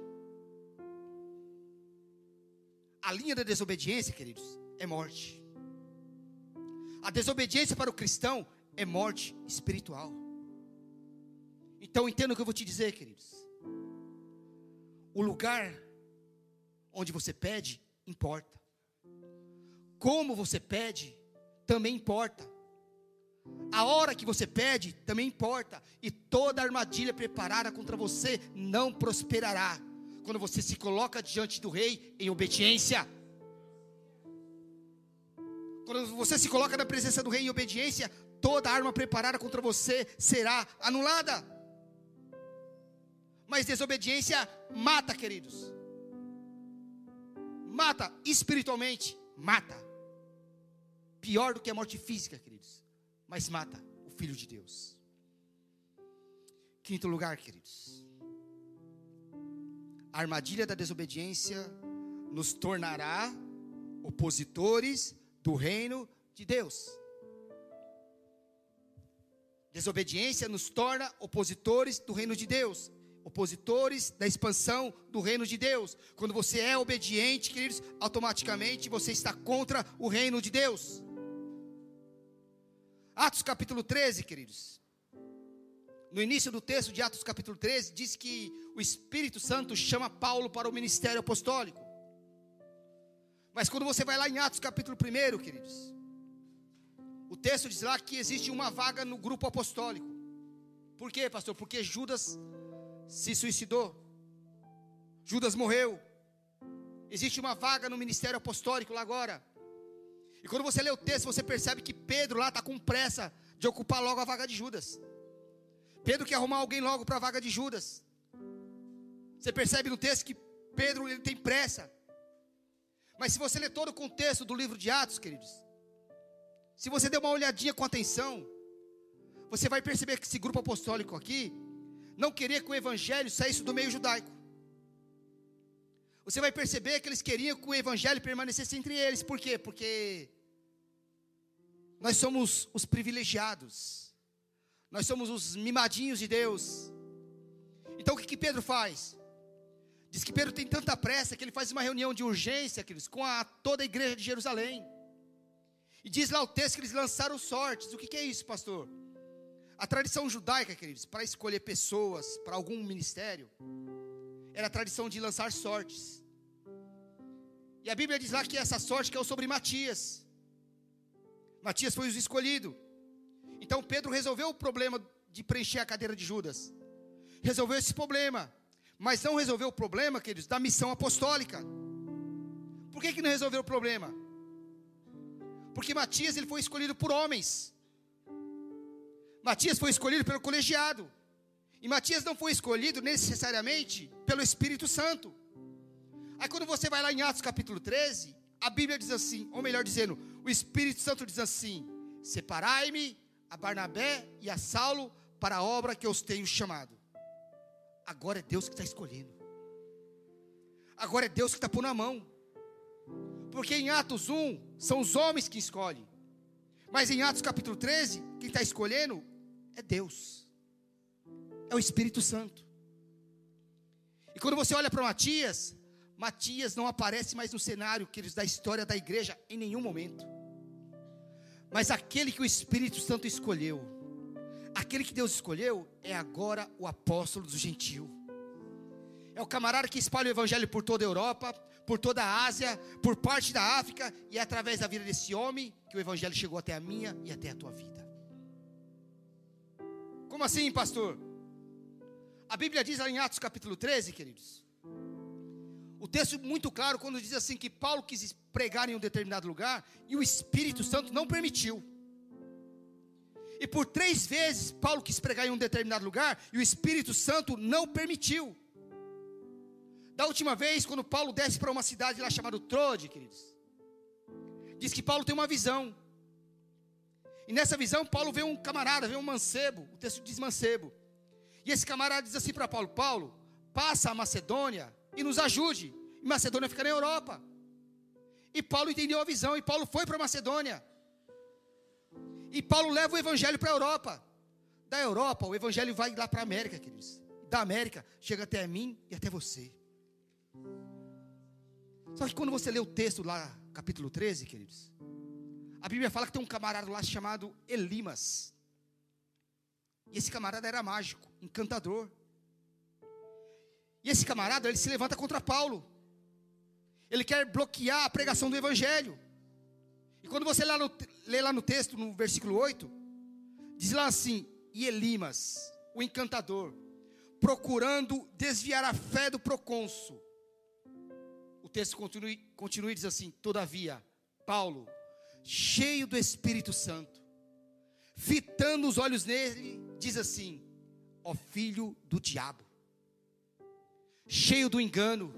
A linha da desobediência, queridos, é morte. A desobediência para o cristão é morte espiritual. Então entenda o que eu vou te dizer, queridos. O lugar onde você pede importa. Como você pede também importa. A hora que você pede também importa. E toda armadilha preparada contra você não prosperará quando você se coloca diante do rei em obediência. Quando você se coloca na presença do rei em obediência, toda arma preparada contra você será anulada. Mas desobediência mata, queridos. Mata espiritualmente, mata. Pior do que a morte física, queridos. Mas mata o filho de Deus. Quinto lugar, queridos. A armadilha da desobediência nos tornará opositores do reino de Deus. Desobediência nos torna opositores do reino de Deus, opositores da expansão do reino de Deus. Quando você é obediente, queridos, automaticamente você está contra o reino de Deus. Atos capítulo 13, queridos no início do texto de Atos capítulo 13, diz que o Espírito Santo chama Paulo para o ministério apostólico. Mas quando você vai lá em Atos capítulo 1, queridos, o texto diz lá que existe uma vaga no grupo apostólico. Por quê, pastor? Porque Judas se suicidou. Judas morreu. Existe uma vaga no ministério apostólico lá agora. E quando você lê o texto, você percebe que Pedro lá está com pressa de ocupar logo a vaga de Judas. Pedro quer arrumar alguém logo para a vaga de Judas. Você percebe no texto que Pedro ele tem pressa. Mas se você ler todo o contexto do livro de Atos, queridos, se você der uma olhadinha com atenção, você vai perceber que esse grupo apostólico aqui não queria que o evangelho saísse do meio judaico. Você vai perceber que eles queriam que o evangelho permanecesse entre eles. Por quê? Porque nós somos os privilegiados. Nós somos os mimadinhos de Deus. Então o que, que Pedro faz? Diz que Pedro tem tanta pressa que ele faz uma reunião de urgência, queridos, com a, toda a igreja de Jerusalém. E diz lá o texto que eles lançaram sortes. O que, que é isso, pastor? A tradição judaica, queridos, para escolher pessoas para algum ministério, era a tradição de lançar sortes. E a Bíblia diz lá que essa sorte caiu sobre Matias. Matias foi o escolhido. Então Pedro resolveu o problema de preencher a cadeira de Judas. Resolveu esse problema. Mas não resolveu o problema, queridos, da missão apostólica. Por que, que não resolveu o problema? Porque Matias ele foi escolhido por homens. Matias foi escolhido pelo colegiado. E Matias não foi escolhido necessariamente pelo Espírito Santo. Aí quando você vai lá em Atos capítulo 13, a Bíblia diz assim, ou melhor dizendo, o Espírito Santo diz assim: Separai-me a Barnabé e a Saulo para a obra que eu os tenho chamado. Agora é Deus que está escolhendo. Agora é Deus que está pondo a mão. Porque em Atos 1 são os homens que escolhem. Mas em Atos capítulo 13, quem está escolhendo é Deus. É o Espírito Santo. E quando você olha para Matias, Matias não aparece mais no cenário que eles da história da igreja em nenhum momento. Mas aquele que o Espírito Santo escolheu, aquele que Deus escolheu, é agora o apóstolo do gentio. É o camarada que espalha o evangelho por toda a Europa, por toda a Ásia, por parte da África, e é através da vida desse homem que o evangelho chegou até a minha e até a tua vida. Como assim, pastor? A Bíblia diz lá em Atos capítulo 13, queridos. O texto muito claro quando diz assim que Paulo quis pregar em um determinado lugar e o Espírito Santo não permitiu. E por três vezes Paulo quis pregar em um determinado lugar e o Espírito Santo não permitiu. Da última vez, quando Paulo desce para uma cidade lá chamada Trode, queridos, diz que Paulo tem uma visão. E nessa visão, Paulo vê um camarada, vê um mancebo. O texto diz mancebo. E esse camarada diz assim para Paulo: Paulo, passa a Macedônia e nos ajude. E Macedônia fica na Europa. E Paulo entendeu a visão, e Paulo foi para Macedônia. E Paulo leva o evangelho para a Europa. Da Europa, o evangelho vai lá para a América, queridos. Da América, chega até mim e até você. Só que quando você lê o texto lá, capítulo 13, queridos, a Bíblia fala que tem um camarada lá chamado Elimas. E esse camarada era mágico, encantador. E esse camarada, ele se levanta contra Paulo. Ele quer bloquear a pregação do evangelho. E quando você lê lá no, lê lá no texto, no versículo 8, diz lá assim: E Elimas, o encantador, procurando desviar a fé do procônsul, texto continua, continua e diz assim: Todavia, Paulo, cheio do Espírito Santo, fitando os olhos nele, diz assim: Ó filho do diabo, cheio do engano,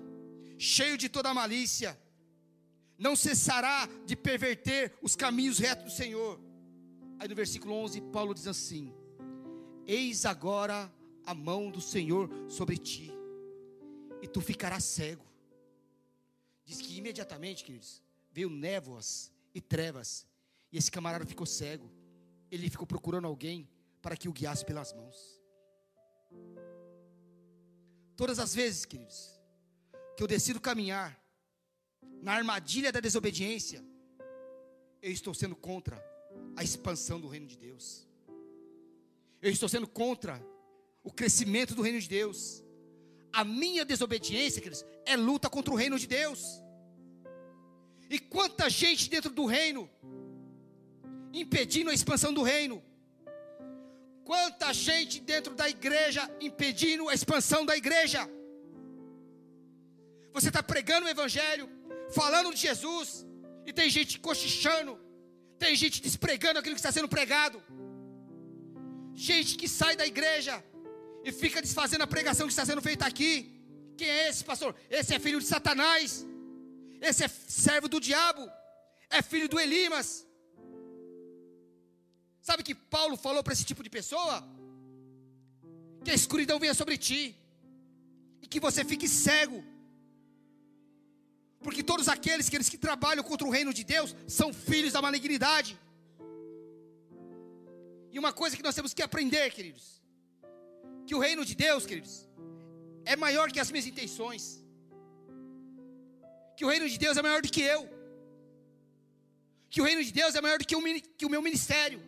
cheio de toda malícia, não cessará de perverter os caminhos retos do Senhor. Aí no versículo 11, Paulo diz assim: Eis agora a mão do Senhor sobre ti, e tu ficarás cego Diz que imediatamente, queridos, veio névoas e trevas. E esse camarada ficou cego. Ele ficou procurando alguém para que o guiasse pelas mãos. Todas as vezes, queridos, que eu decido caminhar na armadilha da desobediência, eu estou sendo contra a expansão do reino de Deus. Eu estou sendo contra o crescimento do reino de Deus. A minha desobediência, queridos, é luta contra o reino de Deus. E quanta gente dentro do reino, impedindo a expansão do reino. Quanta gente dentro da igreja, impedindo a expansão da igreja. Você está pregando o Evangelho, falando de Jesus, e tem gente cochichando, tem gente despregando aquilo que está sendo pregado, gente que sai da igreja e fica desfazendo a pregação que está sendo feita aqui. Quem é esse, pastor? Esse é filho de Satanás. Esse é servo do diabo. É filho do Elimas. Sabe que Paulo falou para esse tipo de pessoa? Que a escuridão venha sobre ti. E que você fique cego. Porque todos aqueles, que trabalham contra o reino de Deus são filhos da malignidade. E uma coisa que nós temos que aprender, queridos que o reino de Deus, queridos, é maior que as minhas intenções. Que o reino de Deus é maior do que eu. Que o reino de Deus é maior do que o, que o meu ministério.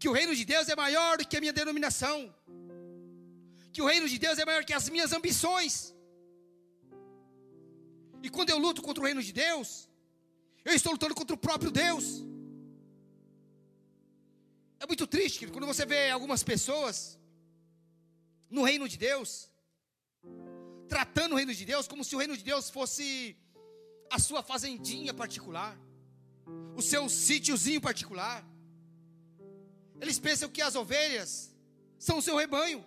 Que o reino de Deus é maior do que a minha denominação. Que o reino de Deus é maior que as minhas ambições. E quando eu luto contra o reino de Deus, eu estou lutando contra o próprio Deus. É muito triste, querido, quando você vê algumas pessoas no reino de Deus, tratando o reino de Deus como se o reino de Deus fosse a sua fazendinha particular, o seu sítiozinho particular. Eles pensam que as ovelhas são o seu rebanho.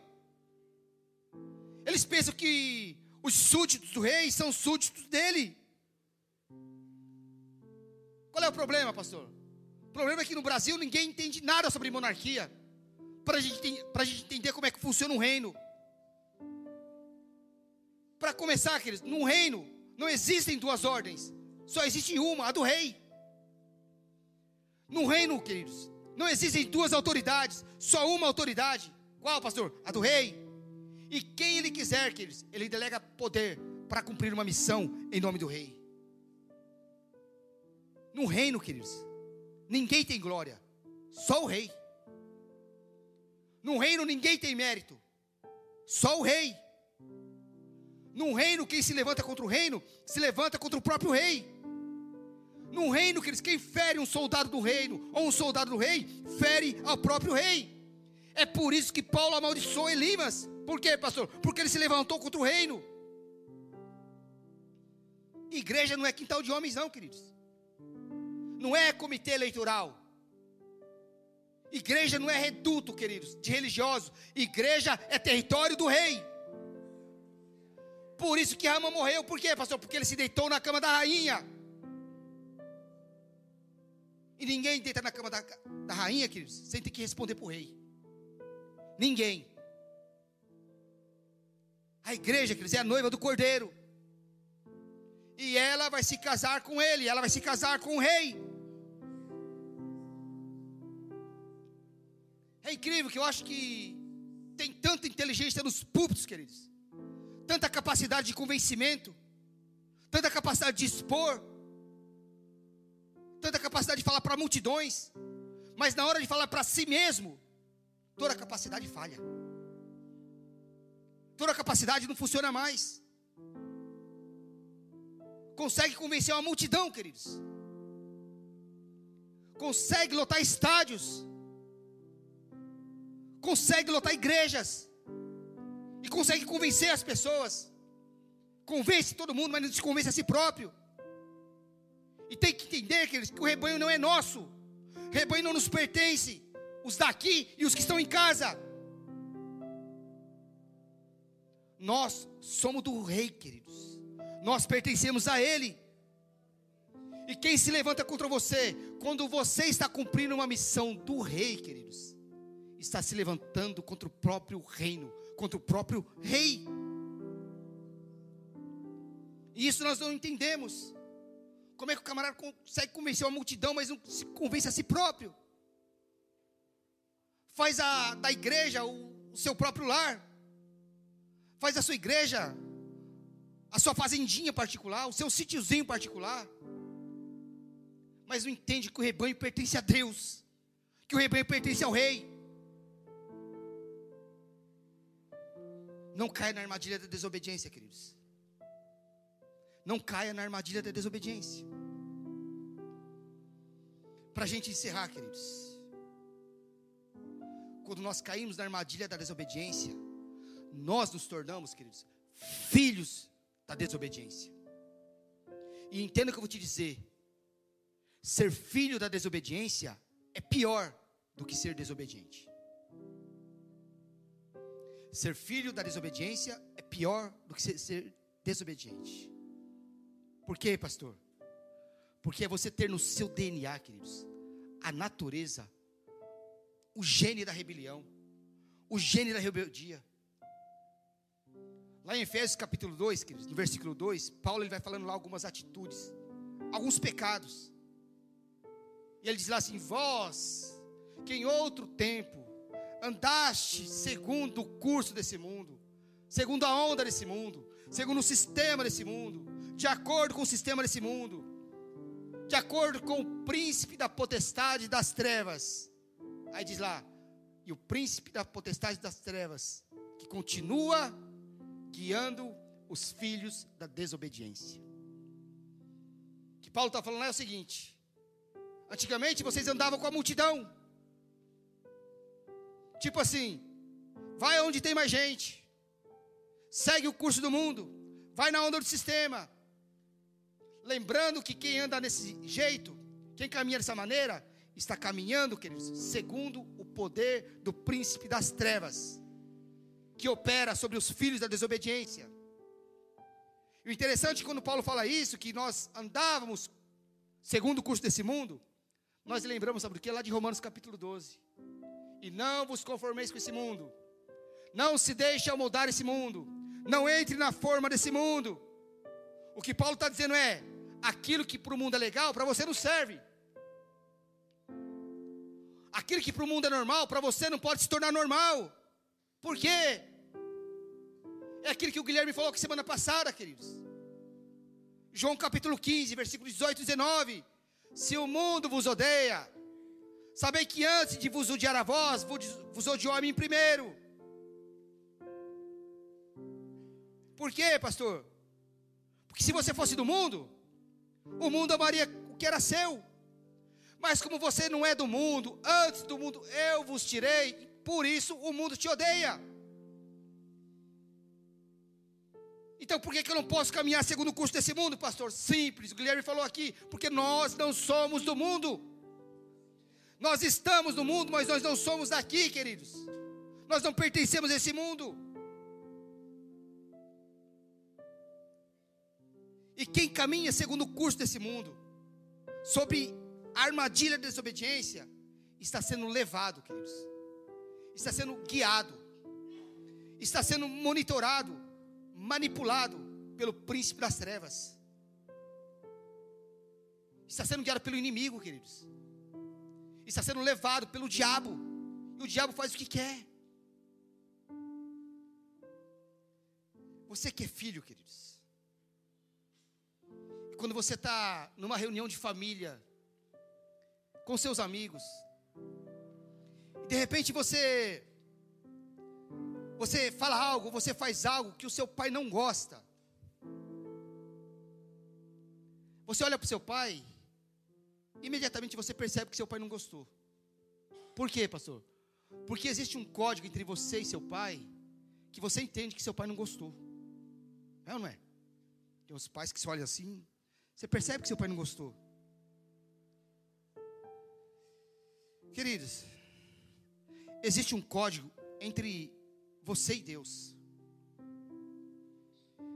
Eles pensam que os súditos do rei são súditos dele. Qual é o problema, pastor? O problema é que no Brasil ninguém entende nada sobre monarquia para gente, a gente entender como é que funciona um reino. Para começar, queridos, num reino não existem duas ordens, só existe uma, a do rei. No reino, queridos, não existem duas autoridades, só uma autoridade. Qual, pastor? A do rei. E quem ele quiser, queridos, ele delega poder para cumprir uma missão em nome do rei. No reino, queridos, ninguém tem glória, só o rei. No reino ninguém tem mérito, só o rei. Num reino, quem se levanta contra o reino, se levanta contra o próprio rei. Num reino, quem fere um soldado do reino, ou um soldado do rei, fere ao próprio rei. É por isso que Paulo amaldiçoou Elimas. Por quê, pastor? Porque ele se levantou contra o reino. Igreja não é quintal de homens, não, queridos. Não é comitê eleitoral. Igreja não é reduto, queridos, de religiosos. Igreja é território do rei. Por isso que Rama morreu. Por quê, pastor? Porque ele se deitou na cama da rainha. E ninguém deita na cama da, da rainha, queridos, sem ter que responder para o rei. Ninguém. A igreja, queridos, é a noiva do cordeiro. E ela vai se casar com ele, ela vai se casar com o rei. É incrível que eu acho que tem tanta inteligência nos púlpitos, queridos. Tanta capacidade de convencimento, tanta capacidade de expor, tanta capacidade de falar para multidões, mas na hora de falar para si mesmo, toda a capacidade falha. Toda a capacidade não funciona mais. Consegue convencer uma multidão, queridos. Consegue lotar estádios. Consegue lotar igrejas. E consegue convencer as pessoas. Convence todo mundo, mas não se convence a si próprio. E tem que entender, que o rebanho não é nosso. O rebanho não nos pertence. Os daqui e os que estão em casa. Nós somos do rei, queridos. Nós pertencemos a ele. E quem se levanta contra você, quando você está cumprindo uma missão do rei, queridos, está se levantando contra o próprio reino, contra o próprio rei. E isso nós não entendemos. Como é que o camarada consegue convencer uma multidão, mas não se convence a si próprio? Faz a, da igreja o, o seu próprio lar. Faz a sua igreja a sua fazendinha particular, o seu sítiozinho particular. Mas não entende que o rebanho pertence a Deus, que o rebanho pertence ao rei. Não caia na armadilha da desobediência, queridos. Não caia na armadilha da desobediência. Para a gente encerrar, queridos. Quando nós caímos na armadilha da desobediência, nós nos tornamos, queridos, filhos da desobediência. E entenda o que eu vou te dizer: ser filho da desobediência é pior do que ser desobediente. Ser filho da desobediência é pior do que ser, desobediente. Por quê, pastor? Porque é você ter no seu DNA, queridos, a natureza, o gene da rebelião, o gene da rebeldia. Lá em Efésios capítulo 2, queridos, no versículo 2, Paulo ele vai falando lá algumas atitudes, alguns pecados. E ele diz lá assim: Vós, que em outro tempo andaste segundo o curso desse mundo, segundo a onda desse mundo, segundo o sistema desse mundo, de acordo com o sistema desse mundo, de acordo com o príncipe da potestade das trevas. Aí diz lá, e o príncipe da potestade das trevas, que continua guiando os filhos da desobediência. O que Paulo está falando é o seguinte: antigamente vocês andavam com a multidão, tipo assim, vai onde tem mais gente, segue o curso do mundo, vai na onda do sistema, Lembrando que quem anda desse jeito, quem caminha dessa maneira, está caminhando, queridos, segundo o poder do príncipe das trevas, que opera sobre os filhos da desobediência. E o interessante é quando Paulo fala isso, que nós andávamos segundo o curso desse mundo, nós lembramos, sabe do que? Lá de Romanos capítulo 12. E não vos conformeis com esse mundo, não se deixe amoldar esse mundo, não entre na forma desse mundo. O que Paulo está dizendo é: aquilo que para o mundo é legal, para você não serve. Aquilo que para o mundo é normal, para você não pode se tornar normal. Por quê? É aquilo que o Guilherme falou que semana passada, queridos. João capítulo 15, versículos 18 e 19. Se o mundo vos odeia, Sabei que antes de vos odiar a vós, vos odiou a mim primeiro. Por quê, pastor? Porque se você fosse do mundo, o mundo amaria o que era seu. Mas como você não é do mundo, antes do mundo eu vos tirei, por isso o mundo te odeia. Então por que, que eu não posso caminhar segundo o curso desse mundo, pastor? Simples, o Guilherme falou aqui, porque nós não somos do mundo. Nós estamos no mundo, mas nós não somos daqui, queridos. Nós não pertencemos a esse mundo. E quem caminha segundo o curso desse mundo, sob a armadilha da desobediência, está sendo levado, queridos. Está sendo guiado. Está sendo monitorado, manipulado pelo príncipe das trevas. Está sendo guiado pelo inimigo, queridos está sendo levado pelo diabo. E o diabo faz o que quer. Você que é filho, queridos. E quando você está numa reunião de família, com seus amigos, e de repente você você fala algo, você faz algo que o seu pai não gosta. Você olha para o seu pai imediatamente você percebe que seu pai não gostou. Por quê, pastor? Porque existe um código entre você e seu pai que você entende que seu pai não gostou. É ou não é? Tem uns pais que se olham assim, você percebe que seu pai não gostou. Queridos, existe um código entre você e Deus.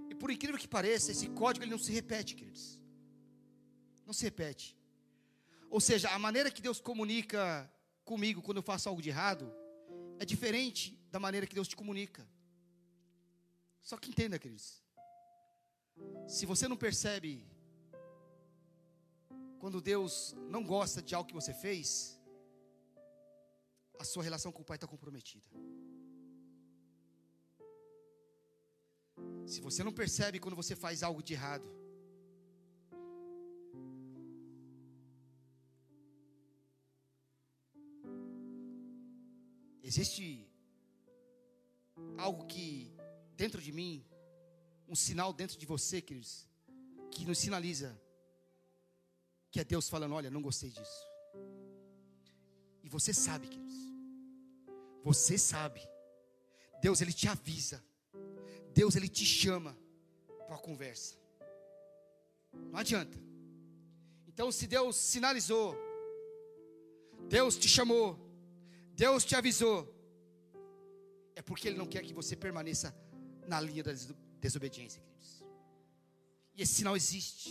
E por incrível que pareça, esse código ele não se repete, queridos. Não se repete. Ou seja, a maneira que Deus comunica comigo quando eu faço algo de errado é diferente da maneira que Deus te comunica. Só que entenda, queridos. Se você não percebe quando Deus não gosta de algo que você fez, a sua relação com o Pai está comprometida. Se você não percebe quando você faz algo de errado, Existe algo que dentro de mim, um sinal dentro de você, queridos, que nos sinaliza que é Deus falando: Olha, não gostei disso. E você sabe, queridos, você sabe. Deus, Ele te avisa. Deus, Ele te chama para a conversa. Não adianta. Então, se Deus sinalizou, Deus te chamou, Deus te avisou, é porque Ele não quer que você permaneça na linha da desobediência, queridos. E esse sinal existe.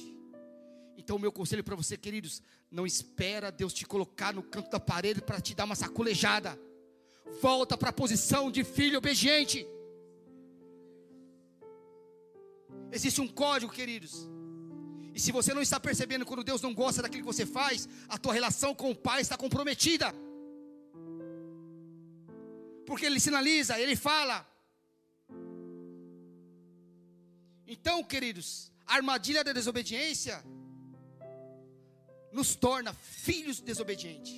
Então, o meu conselho para você, queridos, não espera Deus te colocar no canto da parede para te dar uma sacolejada. Volta para a posição de filho obediente. Existe um código, queridos. E se você não está percebendo quando Deus não gosta daquilo que você faz, a tua relação com o Pai está comprometida porque ele sinaliza, ele fala. Então, queridos, a armadilha da desobediência nos torna filhos desobedientes.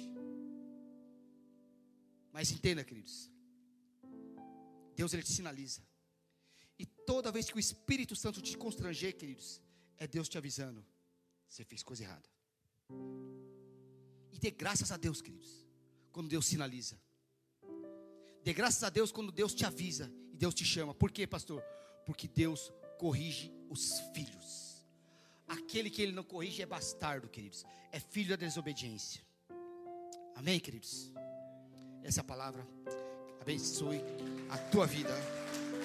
Mas entenda, queridos, Deus ele te sinaliza. E toda vez que o Espírito Santo te constranger, queridos, é Deus te avisando: você fez coisa errada. E dê graças a Deus, queridos, quando Deus sinaliza. Dê graças a Deus quando Deus te avisa e Deus te chama. Por quê, pastor? Porque Deus corrige os filhos. Aquele que ele não corrige é bastardo, queridos. É filho da desobediência. Amém, queridos? Essa palavra abençoe a tua vida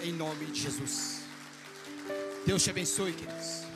em nome de Jesus. Deus te abençoe, queridos.